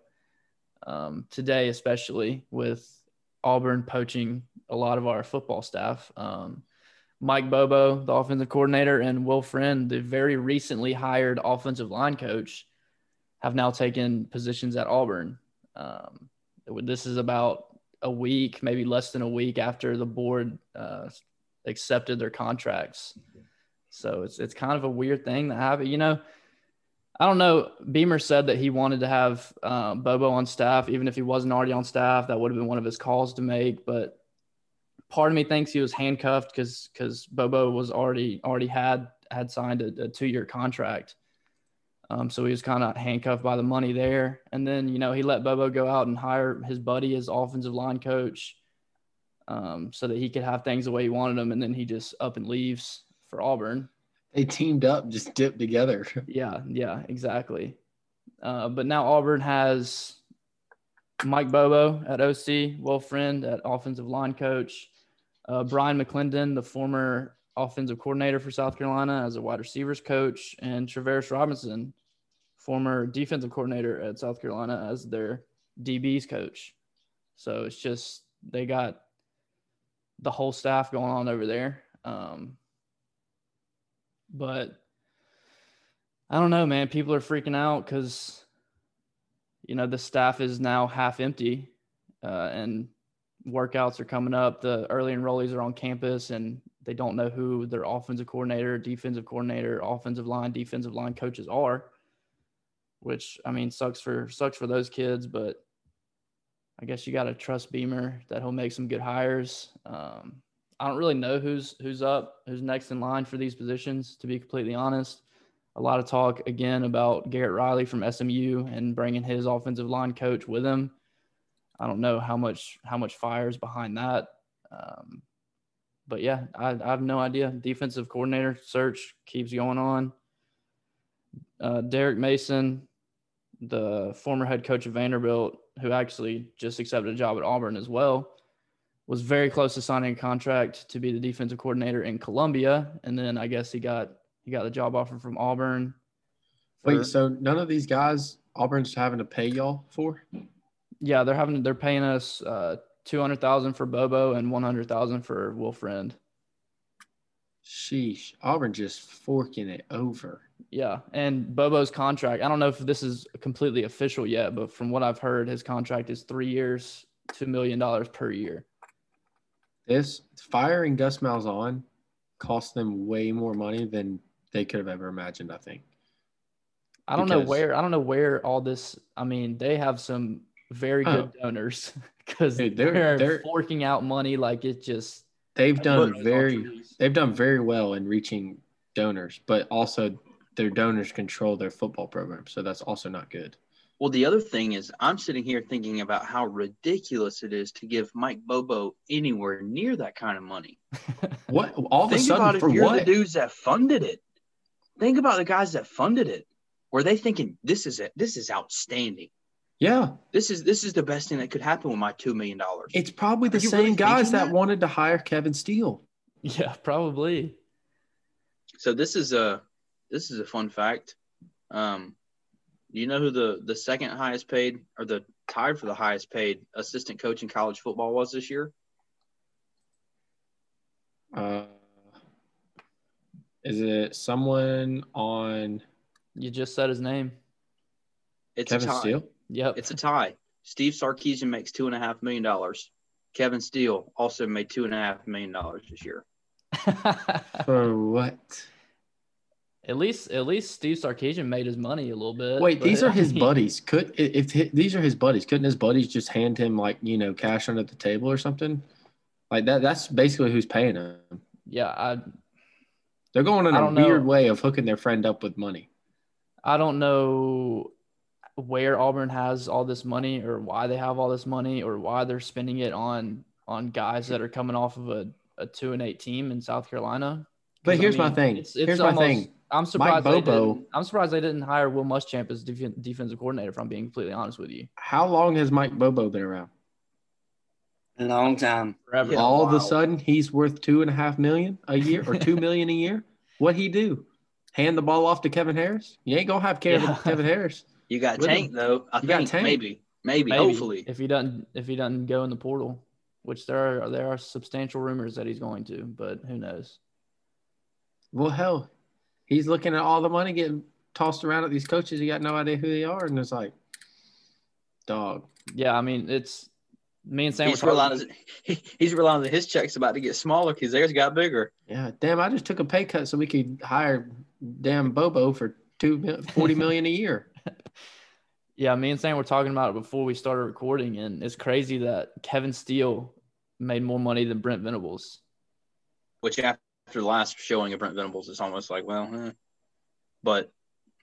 Um today especially with Auburn poaching a lot of our football staff. Um Mike Bobo, the offensive coordinator, and Will Friend, the very recently hired offensive line coach, have now taken positions at Auburn. Um, this is about a week, maybe less than a week after the board uh, accepted their contracts. So it's it's kind of a weird thing that happened. You know, I don't know. Beamer said that he wanted to have uh, Bobo on staff, even if he wasn't already on staff. That would have been one of his calls to make. But part of me thinks he was handcuffed because because Bobo was already already had had signed a, a two year contract. Um, so he was kind of handcuffed by the money there. And then, you know, he let Bobo go out and hire his buddy as offensive line coach um, so that he could have things the way he wanted them. And then he just up and leaves for Auburn. They teamed up, just dipped together. Yeah, yeah, exactly. Uh, but now Auburn has Mike Bobo at OC, Will Friend at offensive line coach, uh, Bryan McClendon, the former offensive coordinator for South Carolina as a wide receivers coach, and Travaris Robinson, former defensive coordinator at South Carolina as their DBs coach. So it's just they got the whole staff going on over there. Um, But I don't know, man. People are freaking out because you know the staff is now half empty, uh, and workouts are coming up. The early enrollees are on campus, and they don't know who their offensive coordinator, defensive coordinator, offensive line, defensive line coaches are. Which I mean sucks for sucks for those kids, but I guess you got to trust Beamer that he'll make some good hires. Um, I don't really know who's who's up, who's next in line for these positions. To be completely honest, a lot of talk again about Garrett Riley from SMU and bringing his offensive line coach with him. I don't know how much how much fires behind that, um, but yeah, I, I, have no idea. Defensive coordinator search keeps going on. Uh, Derek Mason, the former head coach of Vanderbilt, who actually just accepted a job at Auburn as well was very close to signing a contract to be the defensive coordinator in Columbia, and then I guess he got he got the job offer from Auburn. For, Wait, so none of these guys Auburn's having to pay y'all for? Yeah, they're having they're paying us uh, two hundred thousand for Bobo and one hundred thousand for Will Friend. Sheesh, Auburn just forking it over. Yeah, and Bobo's contract. I don't know if this is completely official yet, but from what I've heard, his contract is three years, two million dollars per year. This firing Gus Malzahn cost them way more money than they could have ever imagined. I think. I don't because, know where. I don't know where all this. I mean, they have some very oh. good oh, donors because they're, they're, they're forking out money like it just. They've done very. They've done very well in reaching donors, but also their donors control their football program, so that's also not good. Well, the other thing is, I'm sitting here thinking about how ridiculous it is to give Mike Bobo anywhere near that kind of money. what? All of a sudden, about for you're what? the dudes that funded it. Think about the guys that funded it. Were they thinking this is it? This is outstanding. Yeah, this is this is the best thing that could happen with my two million dollars. It's probably the same really guys that, that wanted to hire Kevin Steele. Yeah, probably. So this is a this is a fun fact. Um, do you know who the the second highest paid or the tied for the highest paid assistant coach in college football was this year? Uh, is it someone on? You just said his name. It's Kevin a. Steele. Yep, it's a tie. Steve Sarkisian makes two and a half million dollars. Kevin Steele also made two and a half million dollars this year. For what? At least, at least Steve Sarkisian made his money a little bit. Wait, these are his buddies. Could if, if these are his buddies, couldn't his buddies just hand him like you know cash under the table or something? Like that. That's basically who's paying him. Yeah, I. They're going in a weird know. way of hooking their friend up with money. I don't know where Auburn has all this money, or why they have all this money, or why they're spending it on on guys that are coming off of a, a two and eight team in South Carolina. But here's I mean, my thing. It's, it's here's almost, my thing I'm surprised. Mike Bobo. I'm surprised they didn't hire Will Muschamp as def- defensive coordinator. If I'm being completely honest with you. How long has Mike Bobo been around? A long time. Forever. All wow. of a sudden, he's worth two and a half million a year or two million a year. What he do? Hand the ball off to Kevin Harris? You ain't gonna have care yeah. of Kevin Harris. You got Tank him. though. I you think maybe, maybe, maybe, hopefully, if he doesn't, if he doesn't go in the portal, which there are there are substantial rumors that he's going to, but who knows? Well, hell, he's looking at all the money getting tossed around at these coaches. He got no idea who they are, and it's like, dog. Yeah, I mean, it's me and Sam. He's relying, he's relying on his checks about to get smaller because theirs got bigger. Yeah, damn! I just took a pay cut so we could hire damn Bobo for two forty million a year. Yeah, me and Sam were talking about it before we started recording, and it's crazy that Kevin Steele made more money than Brent Venables. Which after after the last showing of Brent Venables, it's almost like, well, eh. but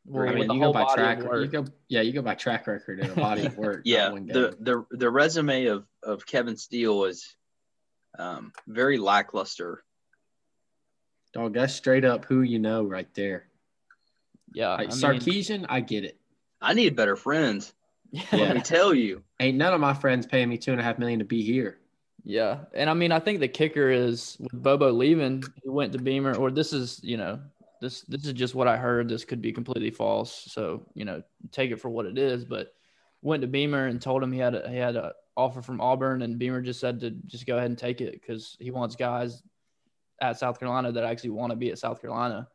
well, I mean, you go by track. You go, yeah, you go by track record and a body of work. yeah, the the the resume of of Kevin Steele is um, very lackluster. Dog, that's straight up who you know right there. Yeah, like, I Sarkisian, mean, I get it. I need better friends. Yeah. Let me tell you. Ain't none of my friends paying me two and a half million to be here. Yeah, and I mean, I think the kicker is with Bobo leaving, he went to Beamer, or this is, you know, this this is just what I heard. This could be completely false, so you know, take it for what it is. But went to Beamer and told him he had a, he had an offer from Auburn, and Beamer just said to just go ahead and take it because he wants guys at South Carolina that actually want to be at South Carolina.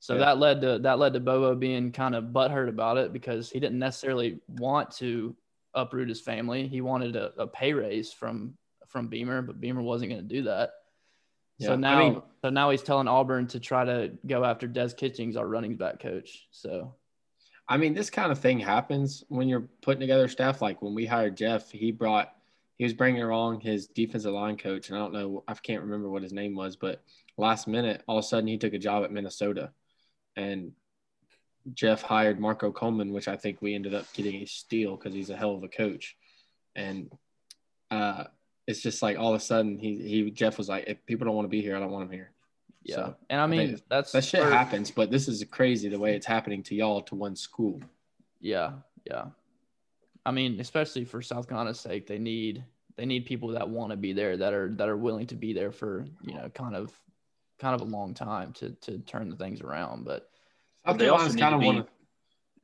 So Yeah. that led to that led to Bobo being kind of butthurt about it because he didn't necessarily want to uproot his family. He wanted a, a pay raise from from Beamer, but Beamer wasn't going to do that. Yeah, So I now, mean- so now he's telling Auburn to try to go after Des Kitchings, our running back coach. So I mean, this kind of thing happens when you're putting together staff. Like when we hired Jeff, he brought he was bringing along his defensive line coach, and I don't know, I can't remember what his name was, but last minute, all of a sudden, he took a job at Minnesota, and Jeff hired Marco Coleman, which I think we ended up getting a steal because he's a hell of a coach, and uh, it's just like all of a sudden he he Jeff was like, if people don't want to be here, I don't want them here. yeah, So, and I mean think that's That shit for- happens, but this is crazy the way it's happening to y'all to one school. Yeah, yeah. I mean, especially for South Carolina's sake, they need they need people that want to be there, that are that are willing to be there for you know kind of kind of a long time to to turn the things around. But South They also Carolina's need kind to of be- one of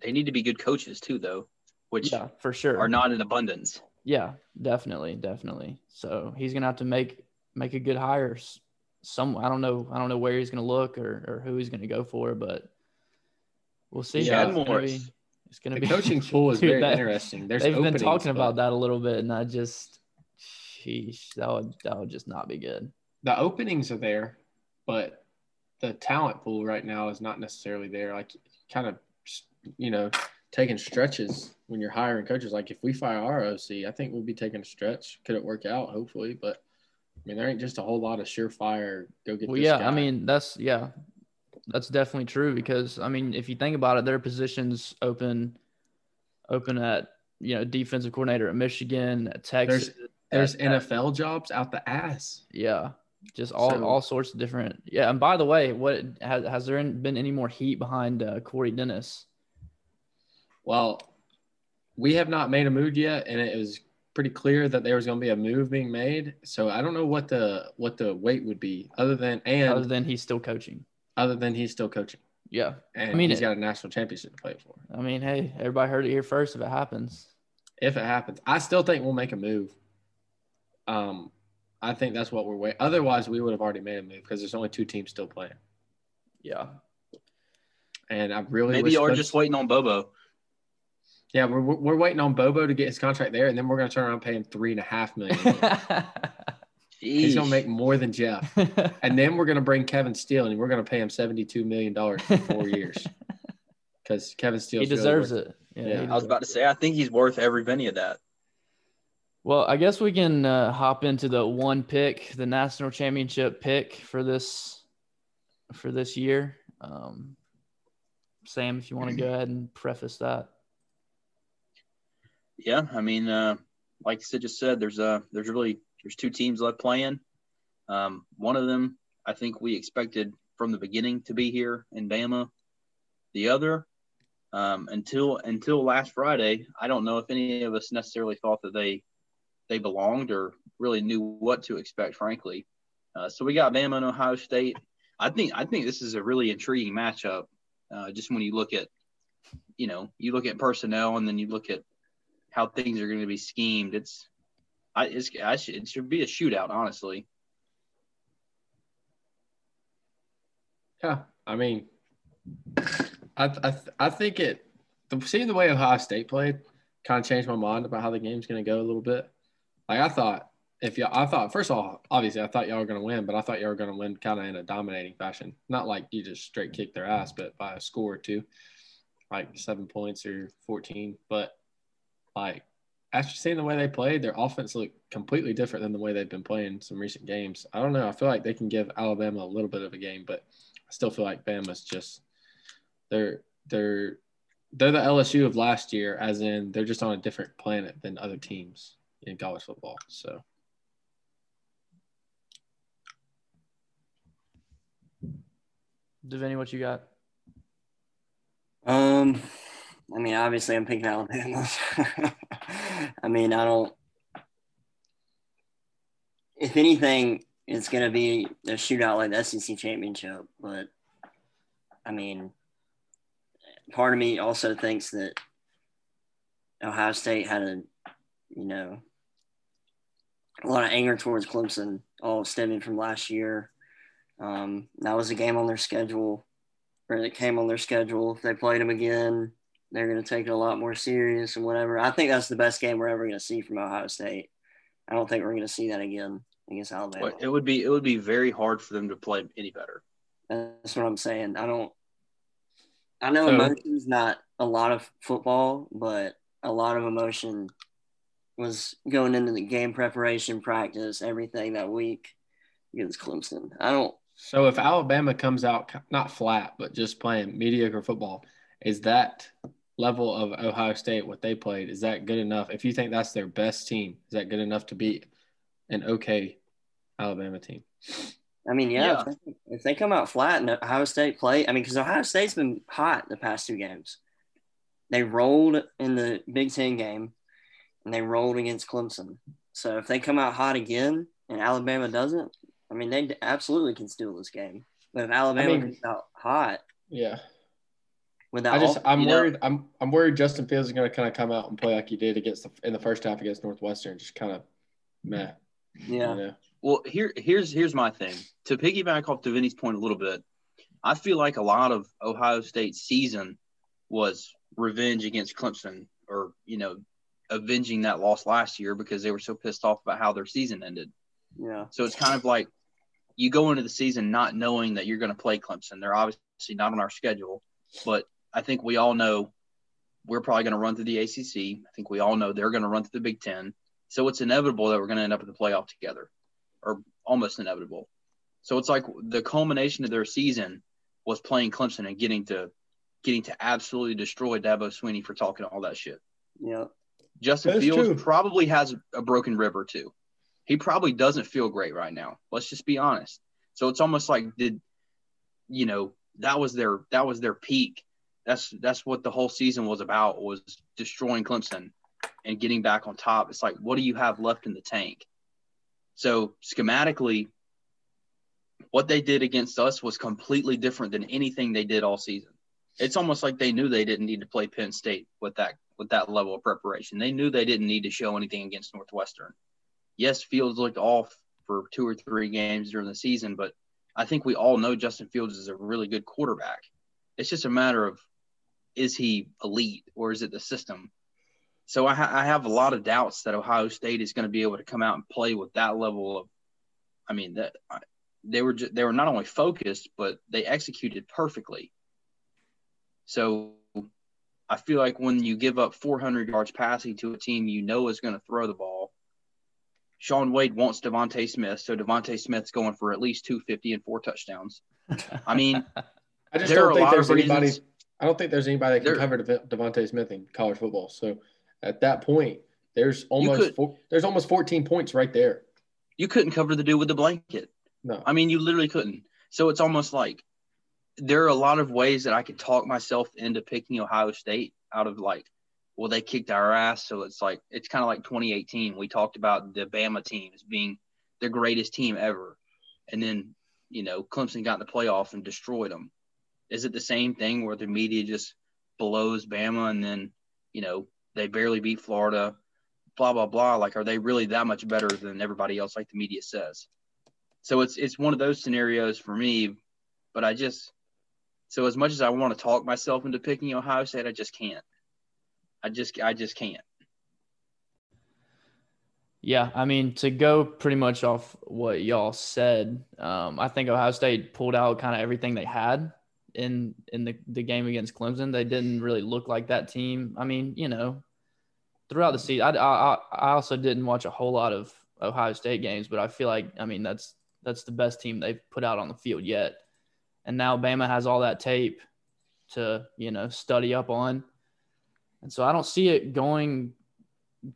They need to be good coaches too, though, which yeah, for sure. are not in abundance. Yeah, definitely, definitely. So he's gonna have to make make a good hire. Some I don't know I don't know where he's gonna look or or who he's gonna go for, but we'll see. Yeah. It's gonna be- Morris. It's gonna the be coaching pool is Dude, very that- interesting. There's They've been talking but about that a little bit, and I just, sheesh, that would that would just not be good. The openings are there, but the talent pool right now is not necessarily there. Like kind of, you know, taking stretches when you're hiring coaches. Like if we fire our OC, I think we'll be taking a stretch. Could it work out? Hopefully, but I mean, there ain't just a whole lot of surefire. Go get. Well, this yeah, guy. I mean that's yeah, that's definitely true because I mean if you think about it, there are positions open, open at you know defensive coordinator at Michigan, at Texas, there's at- at- NFL jobs out the ass. yeah, just all So- all sorts of different yeah. And by the way, what has has there been any more heat behind uh, Corey Dennis? Well, we have not made a move yet, and it was pretty clear that there was going to be a move being made. So I don't know what the what the weight would be, other than and Other than he's still coaching. Other than he's still coaching, Yeah, and I mean, he's it- got a national championship to play for. I mean, hey, everybody heard it here first. If it happens, If it happens, I still think we'll make a move. Um, I think that's what we're waiting. Otherwise, we would have already made a move because there's only two teams still playing, yeah, and I really Maybe wish you're just waiting on Bobo. Yeah, we're, we're we're waiting on Bobo to get his contract there, and then we're going to turn around and pay him three and a half million. He's going to make more than Jeff. And then we're going to bring Kevin Steele, and we're going to pay him seventy-two million dollars for four years because Kevin Steele he deserves it. Yeah, Yeah. he I was about to say, I think he's worth every penny of that. Well, I guess we can uh, hop into the one pick, the national championship pick for this for this year. Um, Sam, if you want to go ahead and preface that. Yeah, I mean, uh, like Sid just said, there's uh there's really there's two teams left playing. Um, one of them, I think we expected from the beginning to be here in Bama. The other, um, until until last Friday, I don't know if any of us necessarily thought that they they belonged or really knew what to expect. Frankly, uh, so we got Bama and Ohio State. I think I think this is a really intriguing matchup. Uh, just when you look at, you know, you look at personnel and then you look at how things are going to be schemed. It's, I, it's, I should, it should be a shootout, honestly. Yeah, I mean, I I, I think it. The, seeing the way Ohio State played kind of changed my mind about how the game's going to go a little bit. Like I thought, if y'all, I thought first of all, obviously I thought y'all were to win, but I thought y'all were to win kind of in a dominating fashion. Not like you just straight kick their ass, but by a score or two, like seven points or fourteen. But like after seeing the way they played, their offense looked completely different than the way they've been playing some recent games. I don't know. I feel like they can give Alabama a little bit of a game, but I still feel like Bama's just they're they're they're the LSU of last year, as in they're just on a different planet than other teams in college football. So Devini, what you got? Um, I mean, obviously, I'm picking Alabama. I mean, I don't. If anything, it's going to be a shootout like the SEC championship. But I mean, part of me also thinks that Ohio State had a, you know, a lot of anger towards Clemson, all stemming from last year. Um, that was a game on their schedule or that came on their schedule. If they played them again, they're going to take it a lot more serious and whatever. I think that's the best game we're ever going to see from Ohio State. I don't think we're going to see that again against Alabama. It would be it would be very hard for them to play any better. That's what I'm saying. I don't. I know So- emotion's not a lot of football, but a lot of emotion was going into the game preparation, practice, everything that week against Clemson. I don't. So if Alabama comes out not flat, but just playing mediocre football, is that level of Ohio State what they played? Is that good enough? If you think that's their best team, is that good enough to beat an okay Alabama team? I mean, yeah, Yeah. If, they, if they come out flat and Ohio State play, I mean, because Ohio State's been hot the past two games. They rolled in the Big Ten game, and they rolled against Clemson. So if they come out hot again and Alabama doesn't, I mean, they absolutely can steal this game. But if Alabama mean- comes out hot Yeah. with that, I just off- I'm you know- worried I'm I'm worried Justin Fields is going to kind of come out and play like he did against the, in the first half against Northwestern, just kind of meh. yeah, You know? Well, here here's here's my thing. To piggyback off Vinny's point a little bit, I feel like a lot of Ohio State's season was revenge against Clemson, or you know, avenging that loss last year because they were so pissed off about how their season ended. yeah, So it's kind of like you go into the season not knowing that you're going to play Clemson. They're obviously not on our schedule, but I think we all know we're probably going to run through the ACC. I think we all know they're going to run through the Big Ten. So it's inevitable that we're going to end up in the playoff together, or almost inevitable. So it's like the culmination of their season was playing Clemson and getting to getting to absolutely destroy Dabo Swinney for talking all that shit. yeah, Justin That's Fields true. probably has a broken rib or two. He probably doesn't feel great right now. Let's just be honest. So it's almost like did you know that was their that was their peak. That's that's what the whole season was about was destroying Clemson and getting back on top. It's like what do you have left in the tank? So schematically what they did against us was completely different than anything they did all season. It's almost like they knew they didn't need to play Penn State with that with that level of preparation. They knew they didn't need to show anything against Northwestern. Yes, Fields looked off for two or three games during the season, but I think we all know Justin Fields is a really good quarterback. It's just a matter of is he elite or is it the system? So I, ha- I have a lot of doubts that Ohio State is going to be able to come out and play with that level of. I mean that they were ju- they were not only focused but they executed perfectly. So I feel like when you give up 400 yards passing to a team you know is going to throw the ball, Shaun Wade wants DeVonta Smith, so DeVonta Smith's going for at least 250 and four touchdowns. I mean, I just There don't a think lot there's anybody. reasons- I don't think there's anybody that can There- cover Dev- DeVonta Smith in college football. So at that point, there's almost could- four, there's almost 14 points right there. you couldn't cover the dude with the blanket. No, I mean, you literally couldn't. So it's almost like there are a lot of ways that I could talk myself into picking Ohio State out of like, well, they kicked our ass. So it's like, it's kind of like 2018. We talked about the Bama team as being the greatest team ever. And then, you know, Clemson got in the playoff and destroyed them. Is it the same thing where the media just blows Bama and then, you know, they barely beat Florida, blah, blah, blah? Like, are they really that much better than everybody else, like the media says? So it's it's one of those scenarios for me, but I just so as much as I want to talk myself into picking Ohio State, I just can't. I just I just can't. Yeah, I mean, to go pretty much off what y'all said, um, I think Ohio State pulled out kind of everything they had in in the, the game against Clemson. They didn't really look like that team. I mean, you know, throughout the season, I, I, I also didn't watch a whole lot of Ohio State games, but I feel like, I mean, that's that's the best team they've put out on the field yet. And now Bama has all that tape to, you know, study up on. And so I don't see it going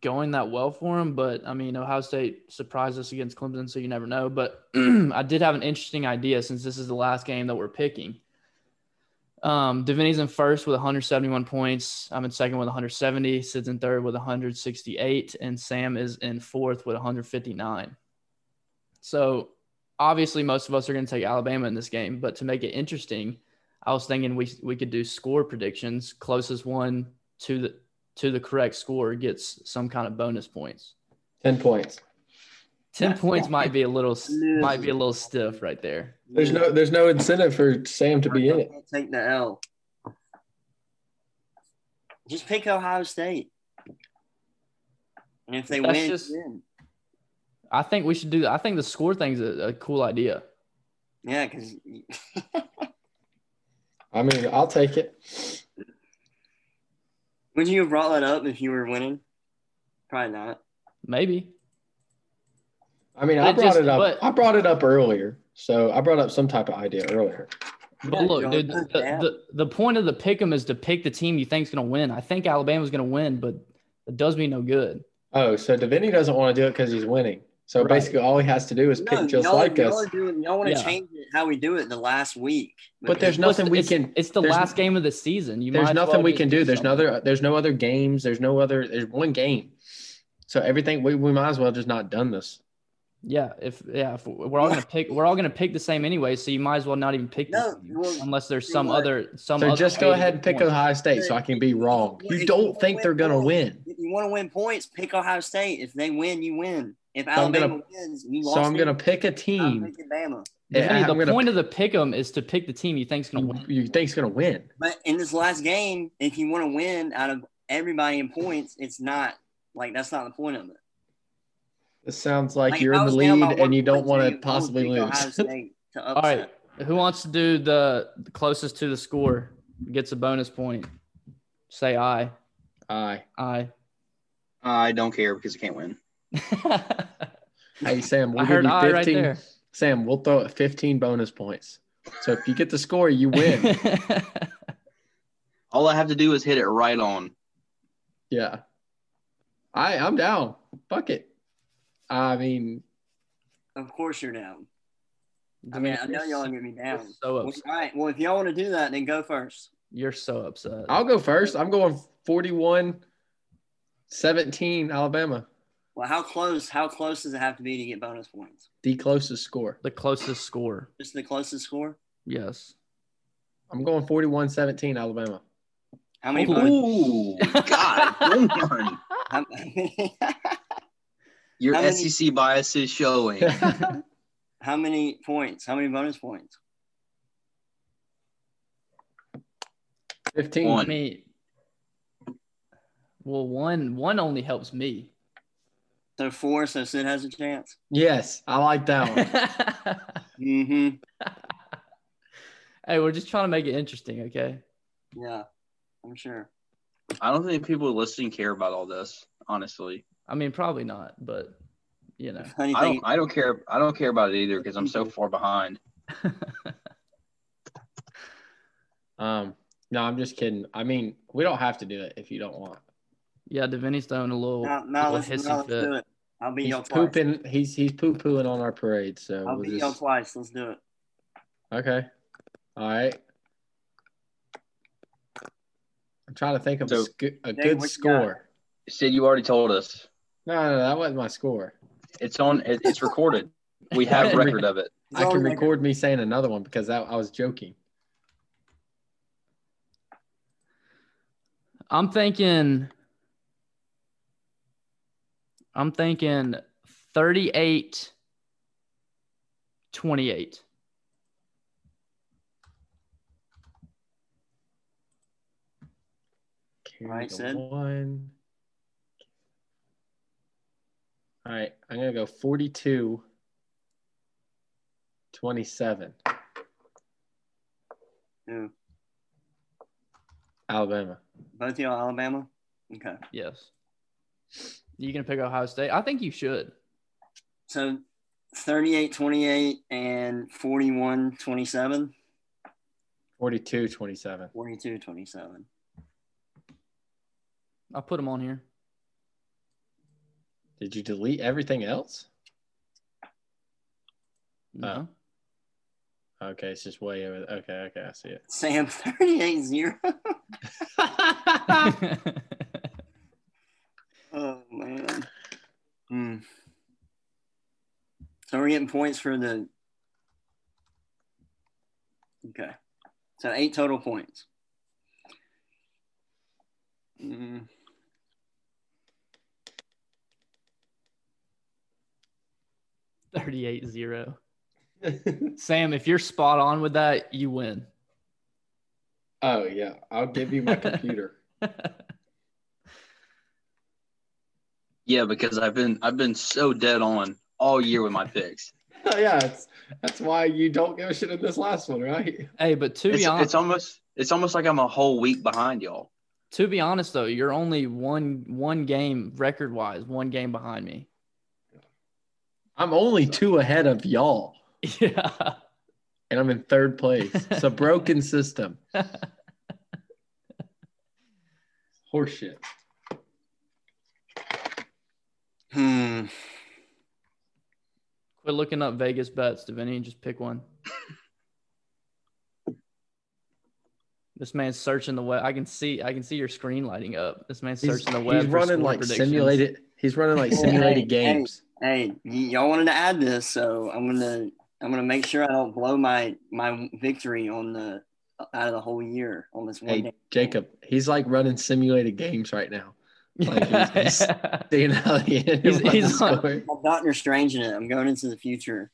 going that well for him. But I mean, Ohio State surprised us against Clemson, so you never know. But I did have an interesting idea since this is the last game that we're picking. Um, Davini's in first with 171 points. I'm in second with 170. Sid's in third with 168, and Sam is in fourth with 159. So obviously, most of us are going to take Alabama in this game. But to make it interesting, I was thinking we we could do score predictions. Closest one to the to the correct score gets some kind of bonus points. 10 points. Ten points might be a little might be a little stiff right there. There's no there's no incentive for Sam to be in it. Take the L. Just pick Ohio State. And if they That's win, just- win. I think we should do. I think the score thing's a, a cool idea. yeah, because I mean, I'll take it. would you have brought that up if you were winning? Probably not. Maybe. I mean, But I it brought just- it up. but- I brought it up earlier, so I brought up some type of idea earlier. But look, dude, good the, the, the point of the pick 'em is to pick the team you think's going to win. I think Alabama's going to win, but it does me no good. Oh, so Davini doesn't want to do it because he's winning. So Right. basically, all he has to do is pick just like y'all us. Are doing, y'all want to Yeah. change it how we do it in the last week. But there's Well, it's- nothing we it's- can. It's the last game of the season. You There's might nothing well we can do. There's no other. There's no other games. There's no other. There's one game. So everything we, we might as well just not done this. Yeah, if yeah, if we're all gonna pick, we're all gonna pick the same anyway. So you might as well not even pick No, the well, unless there's some what? other some. So other just go ahead and pick points. Ohio State so I can be wrong. You you don't wanna think they're gonna points, win. If you want to win points, pick Ohio State. If they win, you win. If I'm gonna- wins, you lost. So I'm gonna it, pick a I'm team. picking Bama. Yeah, Vinny, I'm the gonna- point of the pick 'em is to pick the team you think's gonna You, win. you think's gonna win. But in this last game, if you want to win out of everybody in points, it's not like that's not the point of it. It sounds like, Like, you're in the was down by lead and you don't want to possibly lose. All right, who wants to do the the closest to the score gets a bonus point? Say I. Aye. I. I don't care because I can't win. Hey Sam, we'll I give heard you I right there. Sam, we'll throw it 15 bonus points. So if you get the score, you win. All I have to do is hit it right on. yeah. I I'm down. Fuck it. I mean, Of course you're down. I mean, I know y'all are gonna be down. So Well, upset. all right. Well, if y'all want to do that, then go first. You're so upset. I'll go first. I'm going 41 17 Alabama. Well, how close? How close does it have to be to get bonus points? The closest score. The closest score. Just the closest score. Yes. I'm going 41 17 Alabama. How many? bonus, Ooh, God, come on. how, Your How many- SEC bias is showing. how many points? How many bonus points? 15. I One. mean, well, one one only helps me. So four. So Sid has a chance. Yes, I like that one. Mm-hmm. hey, we're just trying to make it interesting, okay? Yeah, I'm sure. I don't think people listening care about all this, honestly. I mean, probably not, but you know. Funny I don't I don't care I don't care about it either because I'm so far behind. Um, no, I'm just kidding. I mean, we don't have to do it if you don't want. Yeah, Devini's throwing a little, now, now little let's, hissy now let's fit. do it. I'll beat He's y'all twice. pooping. He's he's poo pooing on our parade. So I'll we'll beat y'all twice. Let's do it. okay. All right. I'm trying to think of a, sc- a Dave, good what you score. Sid, you already told us. No, no, that wasn't my score. It's on it, it's recorded. We have record of it. It's I can record. record me saying another one because that, I was joking. I'm thinking. I'm thinking 38 28. Carry Right, the Sid? one. All right, I'm gonna go 42 27 Yeah. Alabama. Both of y'all Alabama. Okay. Yes. You gonna pick Ohio State? I think you should. So 38 28 and 41 27. 42 27. 42 27. I'll put them on here. Did you delete everything else? No. Oh. Okay, it's just way over. Okay, okay, I see it. Sam 38 0. Oh, man. Hmm. So we're getting points for the. Okay. So eight total points. Mm. 38 0. Sam, if you're spot on with that, you win. oh yeah, I'll give you my computer. Yeah, because I've been I've been so dead on all year with my picks. yeah, it's, that's why you don't give a shit in this last one, right? hey, but to It's, be honest, it's almost it's almost like I'm a whole week behind y'all. to be honest though, you're only one one game record wise, one game behind me. I'm only two ahead of y'all, Yeah. and I'm in third place. It's a broken system. Horseshit. Hmm. Quit looking up Vegas bets, Devinny, and just pick one. This man's searching the web. I can see I can see your screen lighting up. This man's He's, searching the web. he's for running like simulated. He's running like simulated hey, games. Hey, y- y'all wanted to add this, so I'm gonna I'm gonna make sure I don't blow my my victory on the out of the whole year on this one Hey, day. Jacob, he's like running simulated games right now. Like, he's- he's- Seeing how the end He's- he's on- I'm Doctor Strange in it. I'm going into the future.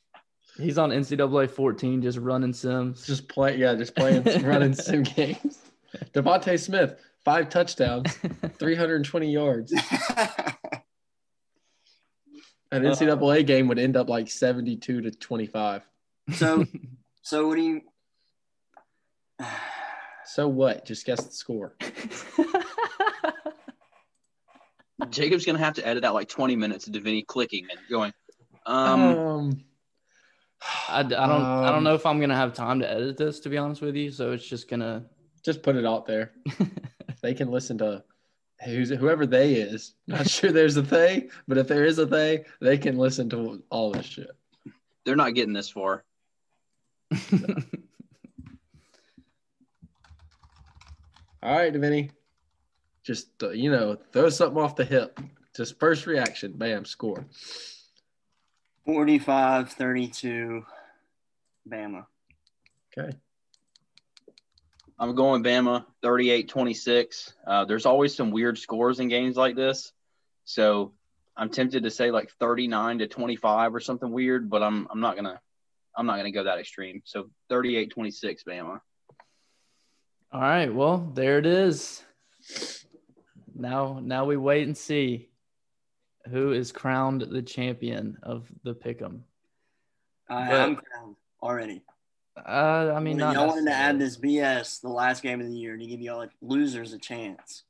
He's on NCAA 14, just running sims. Just play, yeah, just playing, running sim games. DeVonta Smith, five touchdowns, 320 yards. An NCAA game would end up like 72 to 25. so so what do you? So what? Just guess the score. Jacob's gonna have to edit out like 20 minutes of Davini clicking and going. Um, Um, I, I don't I don't Um, know if I'm gonna have time to edit this to be honest with you. So it's just gonna just put it out there. They can listen to who's whoever they is. Not sure there's a they, but if there is a they, they can listen to all this shit. they're not getting this far. All right, Vinny. Just uh, you know, throw something off the hip. Just first reaction, bam, score. 45 32 Bama. Okay. I'm going Bama 38 26. Uh, there's always some weird scores in games like this. So I'm tempted to say like 39 to 25 or something weird, but I'm I'm not gonna I'm not gonna go that extreme. So 38 26 Bama. All right, well, there it is. Now now we wait and see who is crowned the champion of the pick'em. I But- am crowned already. Uh, I mean, not y'all wanted to add this BS the last game of the year to give y'all like, losers a chance.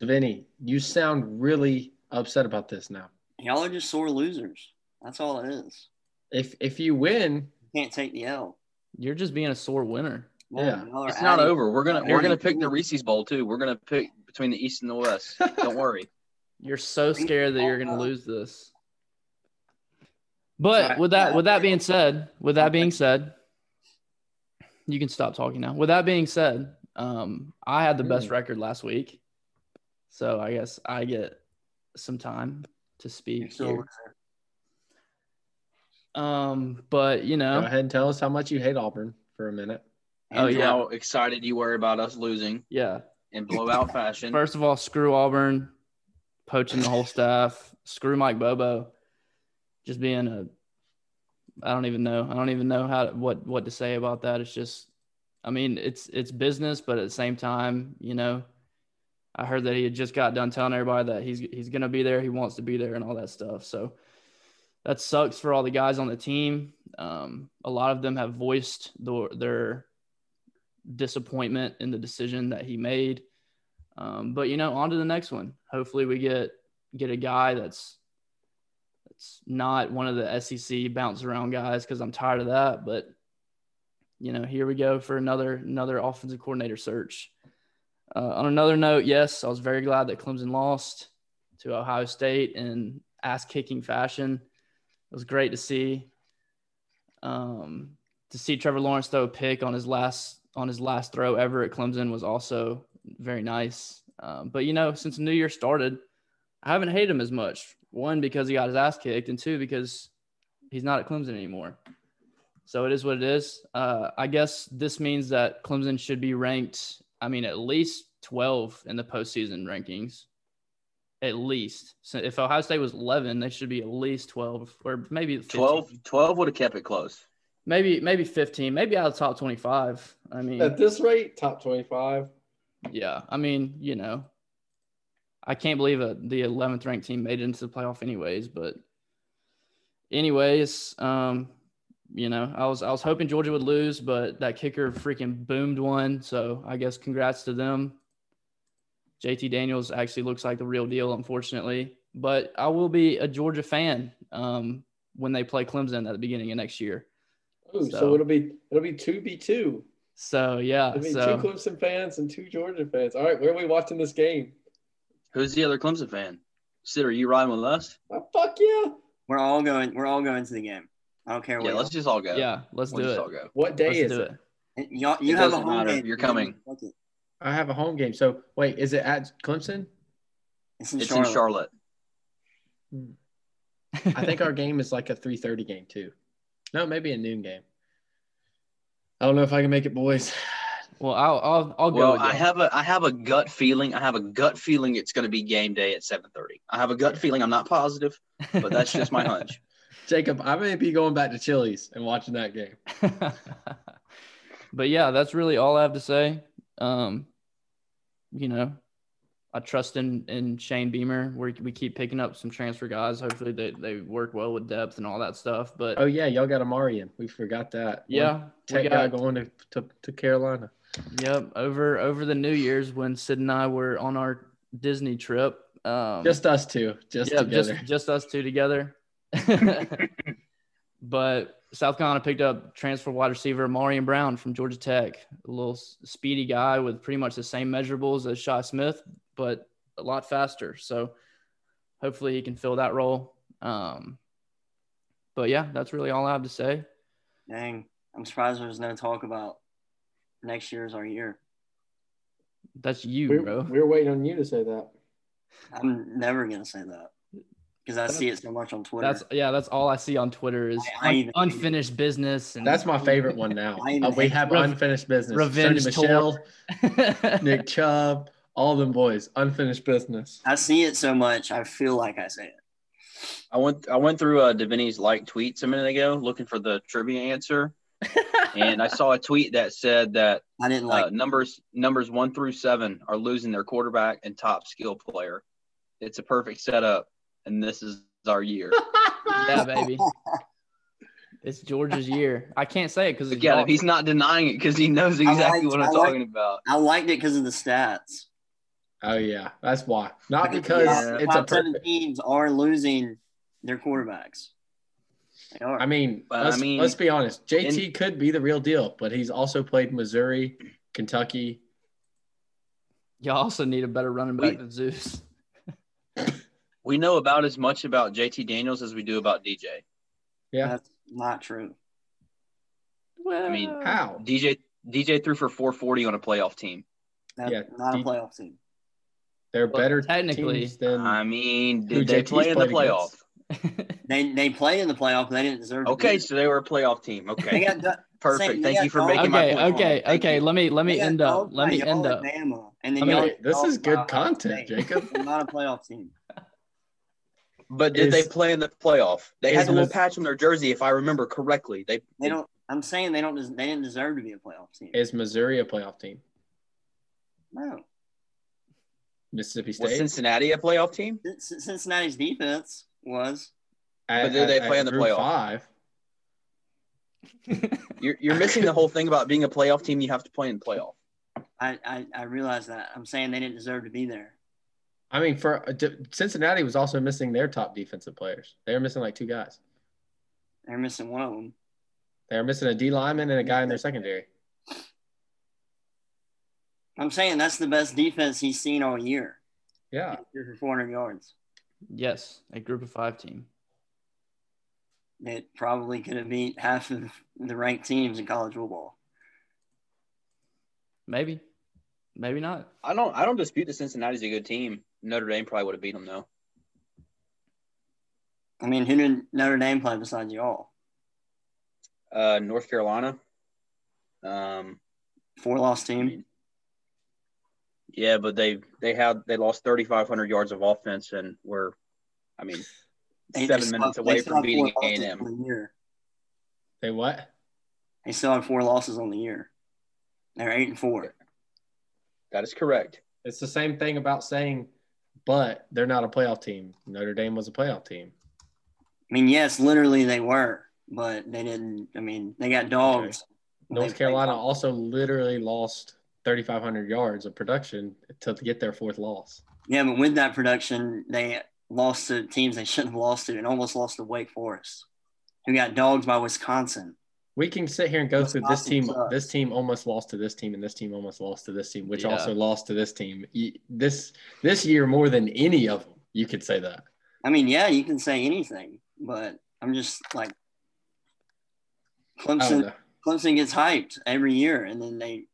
Vinny, you sound really upset about this now. Y'all are just sore losers. That's all it is. If if you win, You can't take the L. You're just being a sore winner. No, Yeah. y'all It's not over. We're gonna we're gonna pick the go. Reese's Bowl too. We're gonna pick between the East and the West. Don't worry. You're so scared that you're going to Uh, lose this. But with that with that being said, with that being said, you can stop talking now. With that being said, um, I had the best Mm. record last week, so I guess I get some time to speak here. Um, but you know, go know, ahead and tell us how much you hate Auburn for a minute. Oh, yeah. How excited you were about us losing yeah. in blowout fashion. First of all, screw Auburn, poaching the whole staff. Screw Mike Bobo, just being a. I don't even know. I don't even know how what what to say about that. It's just, I mean, it's it's business, but at the same time, you know, I heard that he had just got done telling everybody that he's he's gonna be there, he wants to be there, and all that stuff. So that sucks for all the guys on the team. Um, a lot of them have voiced the, their disappointment in the decision that he made. Um, but you know, on to the next one. Hopefully, we get get a guy that's that's not one of the SEC bounce around guys because I'm tired of that. But you know, here we go for another another offensive coordinator search. Uh, on another note, yes, I was very glad that Clemson lost to Ohio State in ass kicking fashion. It was great to see. Um, to see Trevor Lawrence throw a pick on his last on his last throw ever at Clemson was also very nice. Um, but you know, since the new year started, I haven't hated him as much. One because he got his ass kicked, and two because he's not at Clemson anymore. So it is what it is. Uh, I guess this means that Clemson should be ranked. I mean, at least twelve in the postseason rankings. At least. So if Ohio State was 11, they should be at least 12 or maybe 15. 12, 12 would have kept it close. Maybe maybe 15. Maybe out of top 25. I mean, At this rate, top 25. yeah. I mean, you know, I can't believe that the 11th ranked team made it into the playoff anyways, but anyways, um you know, I was I was hoping Georgia would lose, but that kicker freaking boomed one. So I guess congrats to them. JT Daniels actually looks like the real deal, unfortunately. But I will be a Georgia fan um, when they play Clemson at the beginning of next year. Ooh, so, So- it'll be it'll be two v two. So yeah, It'll be so two Clemson fans and two Georgia fans. All right, where are we watching this game? Who's the other Clemson fan? Sid, are you riding with us? Oh, fuck yeah! We're all going. We're all going to the game. I don't care. Yeah, let's just all go. yeah, let's We'll do just it. all go. What day Let's is do it? it. Y'all, you It have a doesn't home matter. game. You're coming. I have a home game. So wait, is it at Clemson? It's in It's Charlotte. in Charlotte. Hmm. I think our game is like a three thirty game too. No, maybe a noon game. I don't know if I can make it, boys. well, I'll I'll I'll go. Well, I have a I have a gut feeling. I have a gut feeling it's going to be game day at 7:30. I have a gut feeling. I'm not positive, but that's just my hunch. Jacob, I may be going back to Chili's and watching that game. but yeah, that's really all I have to say. Um, you know, I trust in in Shane Beamer. We we keep picking up some transfer guys. Hopefully they, they work well with depth and all that stuff. But Oh yeah, y'all got Ahmarean. We forgot that. One yeah, we tech guy going to, to, to Carolina. yep over over the New Year's when Sid and I were on our Disney trip. Um, Just us two, just yeah, together. just just us two together. but South Carolina picked up transfer wide receiver Ahmarean Brown from Georgia Tech, a little speedy guy with pretty much the same measurables as Shi Smith, but a lot faster. So hopefully he can fill that role. Um, but yeah, that's really all I have to say. Dang, I'm surprised there's no talk about next year's our year. That's you, we're, bro. we're waiting on you to say that. I'm never gonna say that because I see it so much on Twitter. That's yeah, that's all I see on Twitter is I- I un- even- unfinished business and That's my favorite one now. Uh, we have Rev- unfinished business. revenge Sony Michel. Nick Chubb, all them boys, unfinished business. I see it so much. I feel like I say it. I went I went through uh, Davini's like tweets a minute ago looking for the trivia answer, and I saw a tweet that said that I didn't like. uh, numbers numbers one through seven are losing their quarterback and top skill player. It's a perfect setup, and this is our year. yeah, baby. It's Georgia's year. I can't say it because Again, he's not denying it because he knows exactly liked- what I'm liked- talking about. I liked it because of the stats. Oh yeah, that's why. Not because Yeah. it's a top seven perfect. teams are losing their quarterbacks. They are. I mean, But, let's, mean, let's be honest. JT could be the real deal, but he's also played Missouri, Kentucky. Y'all also need a better running back We- than Zeus. We know about as much about JT Daniels as we do about DJ. Yeah. That's not true. Well, I mean, How? DJ DJ threw for 440 on a playoff team. That's Yeah, not a D- playoff team. They're Well, better technically, teams than I mean, did they JT's play in the playoff? They they play in the playoff, they didn't deserve. Okay, be. so they were a playoff team. they Okay, got du- perfect. they Thank got you for dogged making by- my okay, point. okay, Thank okay. Let me let me end up. Let me end up. Bama, and then Let me- y'all Hey, got this is good content, State. Jacob. They're not a playoff team. But did Is- they play in the playoff? They had the little patch on their jersey, if I remember correctly. They They don't. I'm saying they don't. They didn't deserve to be a playoff team. Is Missouri a playoff team? No, Mississippi was State. Cincinnati a playoff team? C- Cincinnati's defense was. At- But did they at- play at in the playoff? Five. You're you're missing the whole thing about being a playoff team. You have to play in the playoff. I, I I realize that. I'm saying they didn't deserve to be there. I mean, for uh, Cincinnati was also missing their top defensive players. They were missing like two guys. They're missing one of them. They were missing a D lineman and a guy in their secondary. I'm saying that's the best defense he's seen all year. Yeah. For 400 yards. yes, a group of five team. That probably could have beat half of the ranked teams in college football. Maybe, maybe not. I don't I don't dispute that Cincinnati's a good team. Notre Dame probably would have beat them though. I mean, who did Notre Dame play besides y'all? Uh, North Carolina. Um, Four loss team. Yeah, but they they had they lost 3,500 yards of offense, and we're, I mean, They- they seven minutes have- away from beating A losses and M. on the year. They what? They still have four losses on the year. They're eight and four. That is correct. It's the same thing about saying, but they're not a playoff team. Notre Dame was a playoff team. I mean, yes, literally they were, but they didn't. I mean, they got dogs. when they North played Carolina Colorado. also literally lost 3,500 yards of production to get their fourth loss. Yeah, but with that production, they lost to teams they shouldn't have lost to, and almost lost to Wake Forest, who got dogs by Wisconsin. We can sit here and go through this team. sucks. This team almost lost to this team, and this team almost lost to this team, which Yeah. also lost to this team. This this year more than any of them, you could say that. I mean, yeah, you can say anything, but I'm just like I don't Clemson. Clemson gets hyped every year, and then they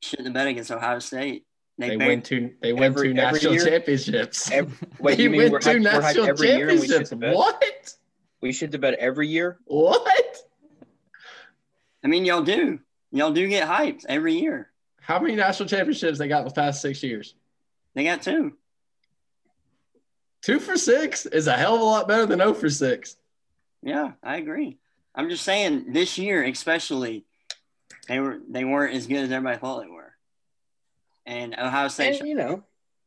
shit the bed against Ohio State. They, They win two. They win Every- two national year? championships. Every, wait, they you mean win we're two hyped, we're hyped national every year and we championships. What? We the bed every year. What? I mean, y'all do. Y'all do get hyped every year. How many national championships they got in the past six years? They got two. Two for six is a hell of a lot better than 0 for six. Yeah, I agree. I'm just saying this year, especially, they were they weren't as good as everybody thought they were. And Ohio State, And, you know,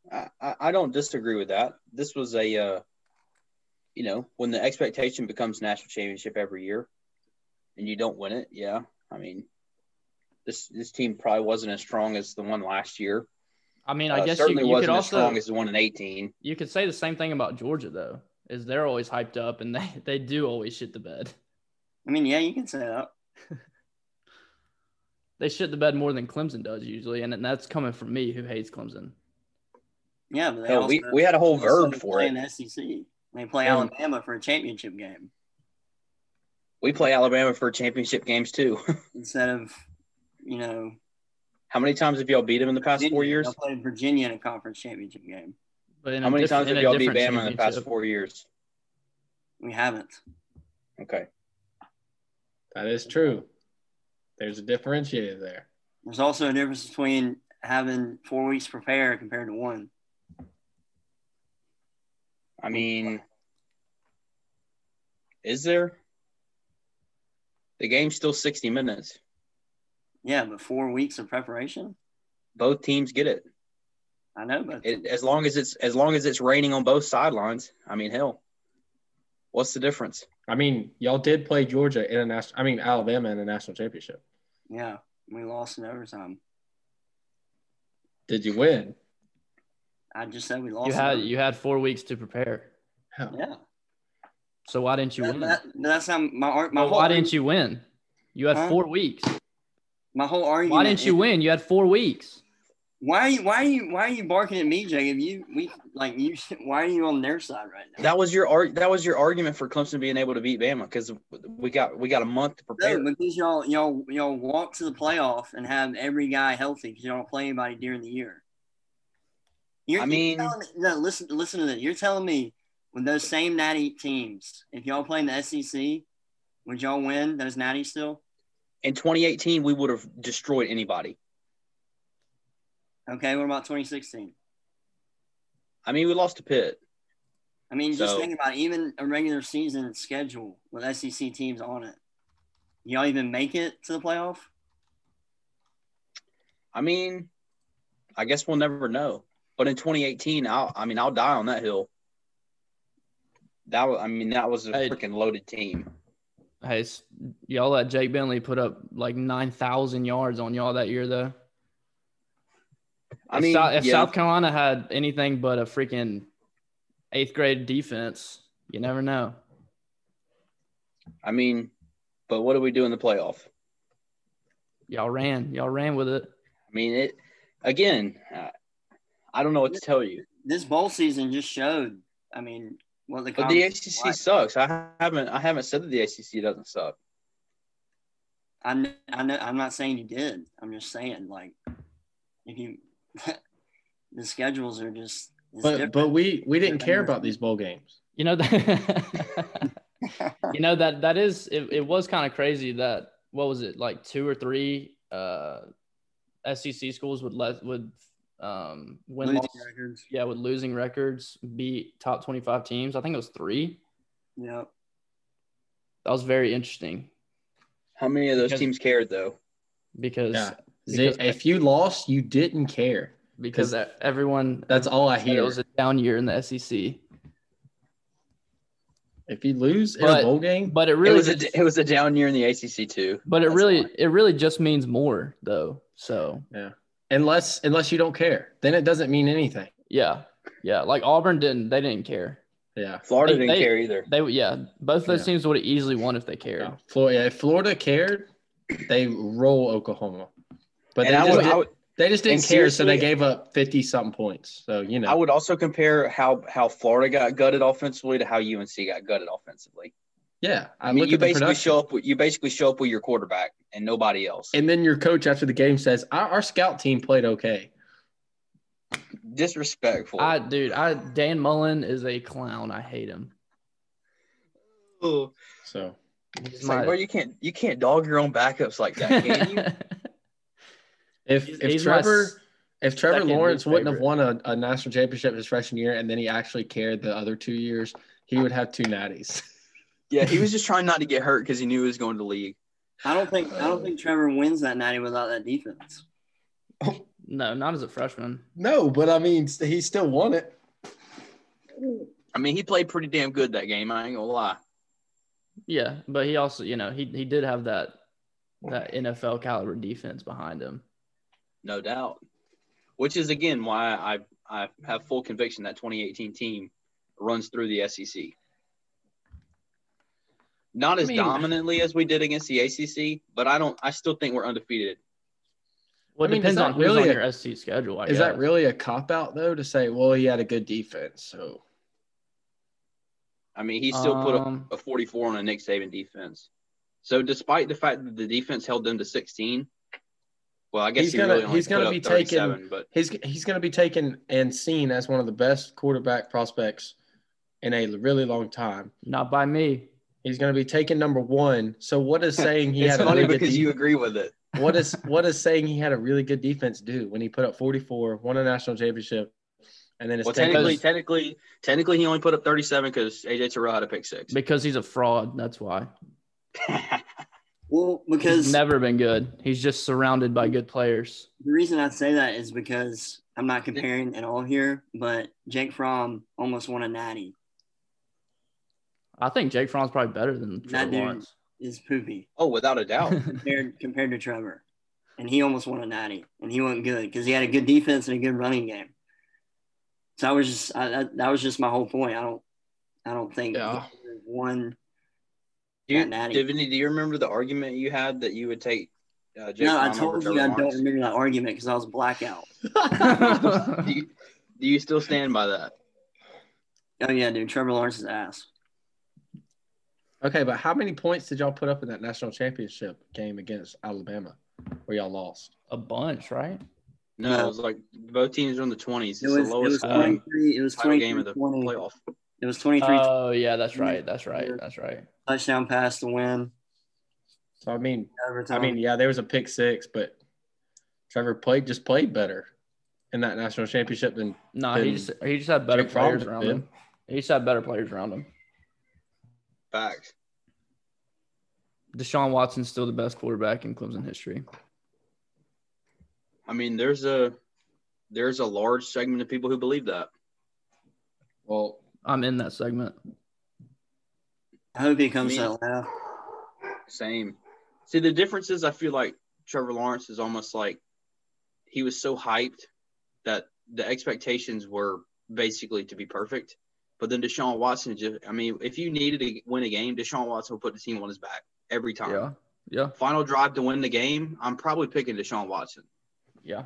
I, I I don't disagree with that. This was a, uh, you know, when the expectation becomes national championship every year, and you don't win it, yeah. I mean, this this team probably wasn't as strong as the one last year. I mean, I Uh, guess you, certainly you wasn't could as also strong as the one in 18. you could say the same thing about Georgia though, is they're always hyped up and they they do always shit the bed. I mean, yeah, you can say that. They shit the bed more than Clemson does usually, and that's coming from me who hates Clemson. Yeah, but they Hell, we, we had a whole verb for play it. in SEC. They play And- Alabama for a championship game We play Alabama for championship games too. instead of, you know, How many times have y'all beat them in the past four years? Y'all played Virginia in a conference championship game. But in How many times have y'all beat different Bama in the past four years? We haven't. Okay. That is true. There's a differentiator there. There's also a difference between having four weeks to prepare compared to one. I mean, is there? The game's still 60 minutes. Yeah, but four weeks of preparation. Both teams get it. I know, but it. As long as it's as long as it's raining on both sidelines. I mean, hell, what's the difference? I mean, y'all did play Georgia in a national. I mean, Alabama in a national championship. Yeah, we lost in overtime. Did you win? I just said we lost. You had you had four weeks to prepare. Hell, Yeah, So why didn't you that, win? that- that's how my art. My Well, whole why didn't you win? You had Huh? four weeks. My whole argument. Why didn't you win? You had four weeks. Why are you? Why are you? Why are you barking at me, Jacob? You we like you. Why are you on their side right now? That was your art. That was your argument for Clemson being able to beat Bama because we got we got a month to prepare. No, because y'all y'all y'all walk to the playoff and have every guy healthy because you don't play anybody during the year. You're, I mean- telling me- no. Listen, listen to this. You're telling me with those same natty teams, if y'all play in the SEC, would y'all win those natty still? In 2018, we would have destroyed anybody. Okay, what about 2016? I mean, we lost to Pitt. I mean, just So- think about it, even a regular season schedule with SEC teams on it. Y'all even make it to the playoff? I mean, I guess we'll never know. But in 2018, I'll, I mean, I'll die on that hill. That was, I mean, that was a Hey. freaking loaded team. Hey, s- y'all let Jake Bentley put up like nine thousand yards on y'all that year though. I if, mean, South, if yeah. South Carolina had anything but a freaking eighth grade defense, you never know. I mean, but what do we do in the playoff? Y'all ran, y'all ran with it. I mean, it again. Uh, I don't know what to tell you. This bowl season just showed. I mean, well, the But the ACC like. sucks. I haven't I haven't said that the ACC doesn't suck. I know, I know. I'm not saying you did. I'm just saying, like, if you, the schedules are just. but different. but we we didn't care about these bowl games. You know that. you know that that is it, it was kind of crazy that what was it like two or three uh SEC schools would let would um, win Losing loss, records. yeah, with losing records, beat top 25 teams. I think it was three. yeah That was very interesting How many of those Because- teams cared though? because Yeah. Because, if you lost, you didn't care. because everyone That's all I said it hear. was a down year in the SEC. If you lose in a bowl game, But it It really was a it was a down year in the ACC too. but it That's really why. it really just means more though. So yeah, unless unless you don't care, then it doesn't mean anything. yeah. Yeah. Like Auburn didn't they didn't care. Yeah. Florida They- didn't they- care either. They would yeah, both those Yeah. teams would have easily won if they cared. Yeah. Florida, if Florida cared, they roll Oklahoma. But And they I just, would, did, I would they just didn't care, so they gave up fifty something points. So you know, I would also compare how how Florida got gutted offensively to how UNC got gutted offensively. yeah. I, I mean, look you at basically production. show up with you basically show up with your quarterback and nobody else. and then your coach after the game says, "Our, our scout team played okay." Disrespectful. I dude, I Dan Mullen is a clown. I hate him. Ooh. So He's It's like, my- bro, you can't you can't dog your own backups like that, can you? if He's- if he's Trevor if Trevor Lawrence wouldn't have won a, a national championship his freshman year, and then he actually cared the other two years, he would have two natties. yeah, he was just trying not to get hurt because he knew he was going to the league. I don't think I don't think Trevor wins that natty without that defense. no, not as a freshman. no, but I mean, he still won it. I mean, he played pretty damn good that game. I ain't gonna lie. Yeah, but he also, you know, he he did have that that NFL caliber defense behind him. No doubt. Which is again why I I have full conviction that 2018 team runs through the SEC. Not as mean- dominantly as we did against the ACC, but I don't. I still think we're undefeated. Well, I it mean, depends on who's really on a- your SC schedule. I Is that really a cop out though to say, well, he had a good defense? So I mean, he still put up Um, a 44 on a Nick Saban defense. So despite the fact that the defense held them to 16, well, I guess He's he gonna- really only he's gonna put be up taking- 37, but he's he's going to be taken and seen as one of the best quarterback prospects in a really long time. Not by me. He's going to be taken number one. So what is saying he it's had a funny really good because de- you agree with it. what is what is saying he had a really good defense do when he put up 44, won a national championship, and then it's Well, technically, technically, technically, he only put up 37 because AJ Terrell had a pick six. Because he's a fraud. That's why. Well, He's because never been good. He's just surrounded by good players. the reason I say that is because I'm not comparing at all here, but Jake Fromm almost won a natty. I think Jake Fromm's probably better than Trevor dude- Lawrence. Is poopy oh, without a doubt. compared compared to Trevor, and he almost won a natty, and he wasn't good because he had a good defense and a good running game. So I was just I, that, that was just my whole point. I don't I don't think Yeah. one. Do you, That natty. Divinity, do you remember the argument you had that you would take uh, Jake no, I Fromm over told you Trevor I don't remember that argument because I was blackout. Do you, do you still stand by that? Oh yeah, dude, Trevor Lawrence's ass. okay, but how many points did y'all put up in that national championship game against Alabama, where y'all lost? a bunch, right? No, No. it was like both teams are in the 20s. It's It was the lowest it was scoring twenty three. It was title twenty game of the three. playoff. It was twenty three Oh yeah, that's right. That's right. That's right. touchdown pass to win. So I mean, I mean, yeah, there was a pick six, but Trevor played just played better in that national championship than No, he just he just had better Jake players around did. him. He just had better players around him. Facts. Deshaun Watson's still the best quarterback in Clemson history. I mean, there's a there's a large segment of people who believe that. well, I'm in that segment. I hope he comes out to Atlanta. Same. See, the difference is I feel like Trevor Lawrence is almost like he was so hyped that the expectations were basically to be perfect. But then Deshaun Watson just, I mean, if you needed to win a game, Deshaun Watson will put the team on his back every time. Yeah. Yeah. Final drive to win the game, I'm probably picking Deshaun Watson. Yeah.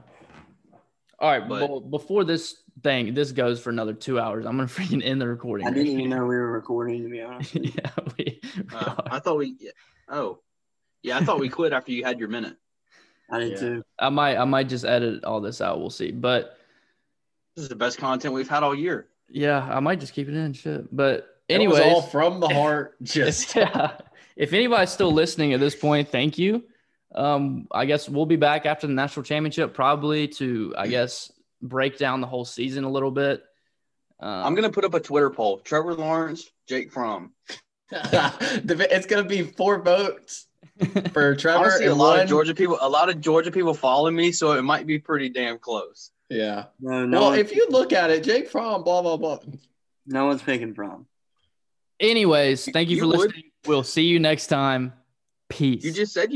All right, But- well, before this thing, this goes for another two hours. I'm gonna freaking end the recording. I didn't even know we were recording to be honest. yeah, we, Uh, I thought we, oh, yeah, I thought we quit after you had your minute. I did Yeah. too. I might, I might just edit all this out. We'll see. But This is the best content we've had all year. yeah, I might just keep it in. Shit. But anyway, all from the heart. Just yeah. If anybody's still listening at this point, thank you. Um, I guess we'll be back after the national championship, probably to I guess break down the whole season a little bit. Um, I'm gonna put up a Twitter poll: Trevor Lawrence, Jake Fromm. It's gonna be four votes for Trevor Honestly, a lot one. of Georgia people, a lot of Georgia people follow me, so it might be pretty damn close. Yeah. No, no, Well, one- if you look at it, Jake Fromm, blah blah blah. no one's picking Fromm. Anyways, thank you, You for would. listening. We'll see you next time. Peace. You just said you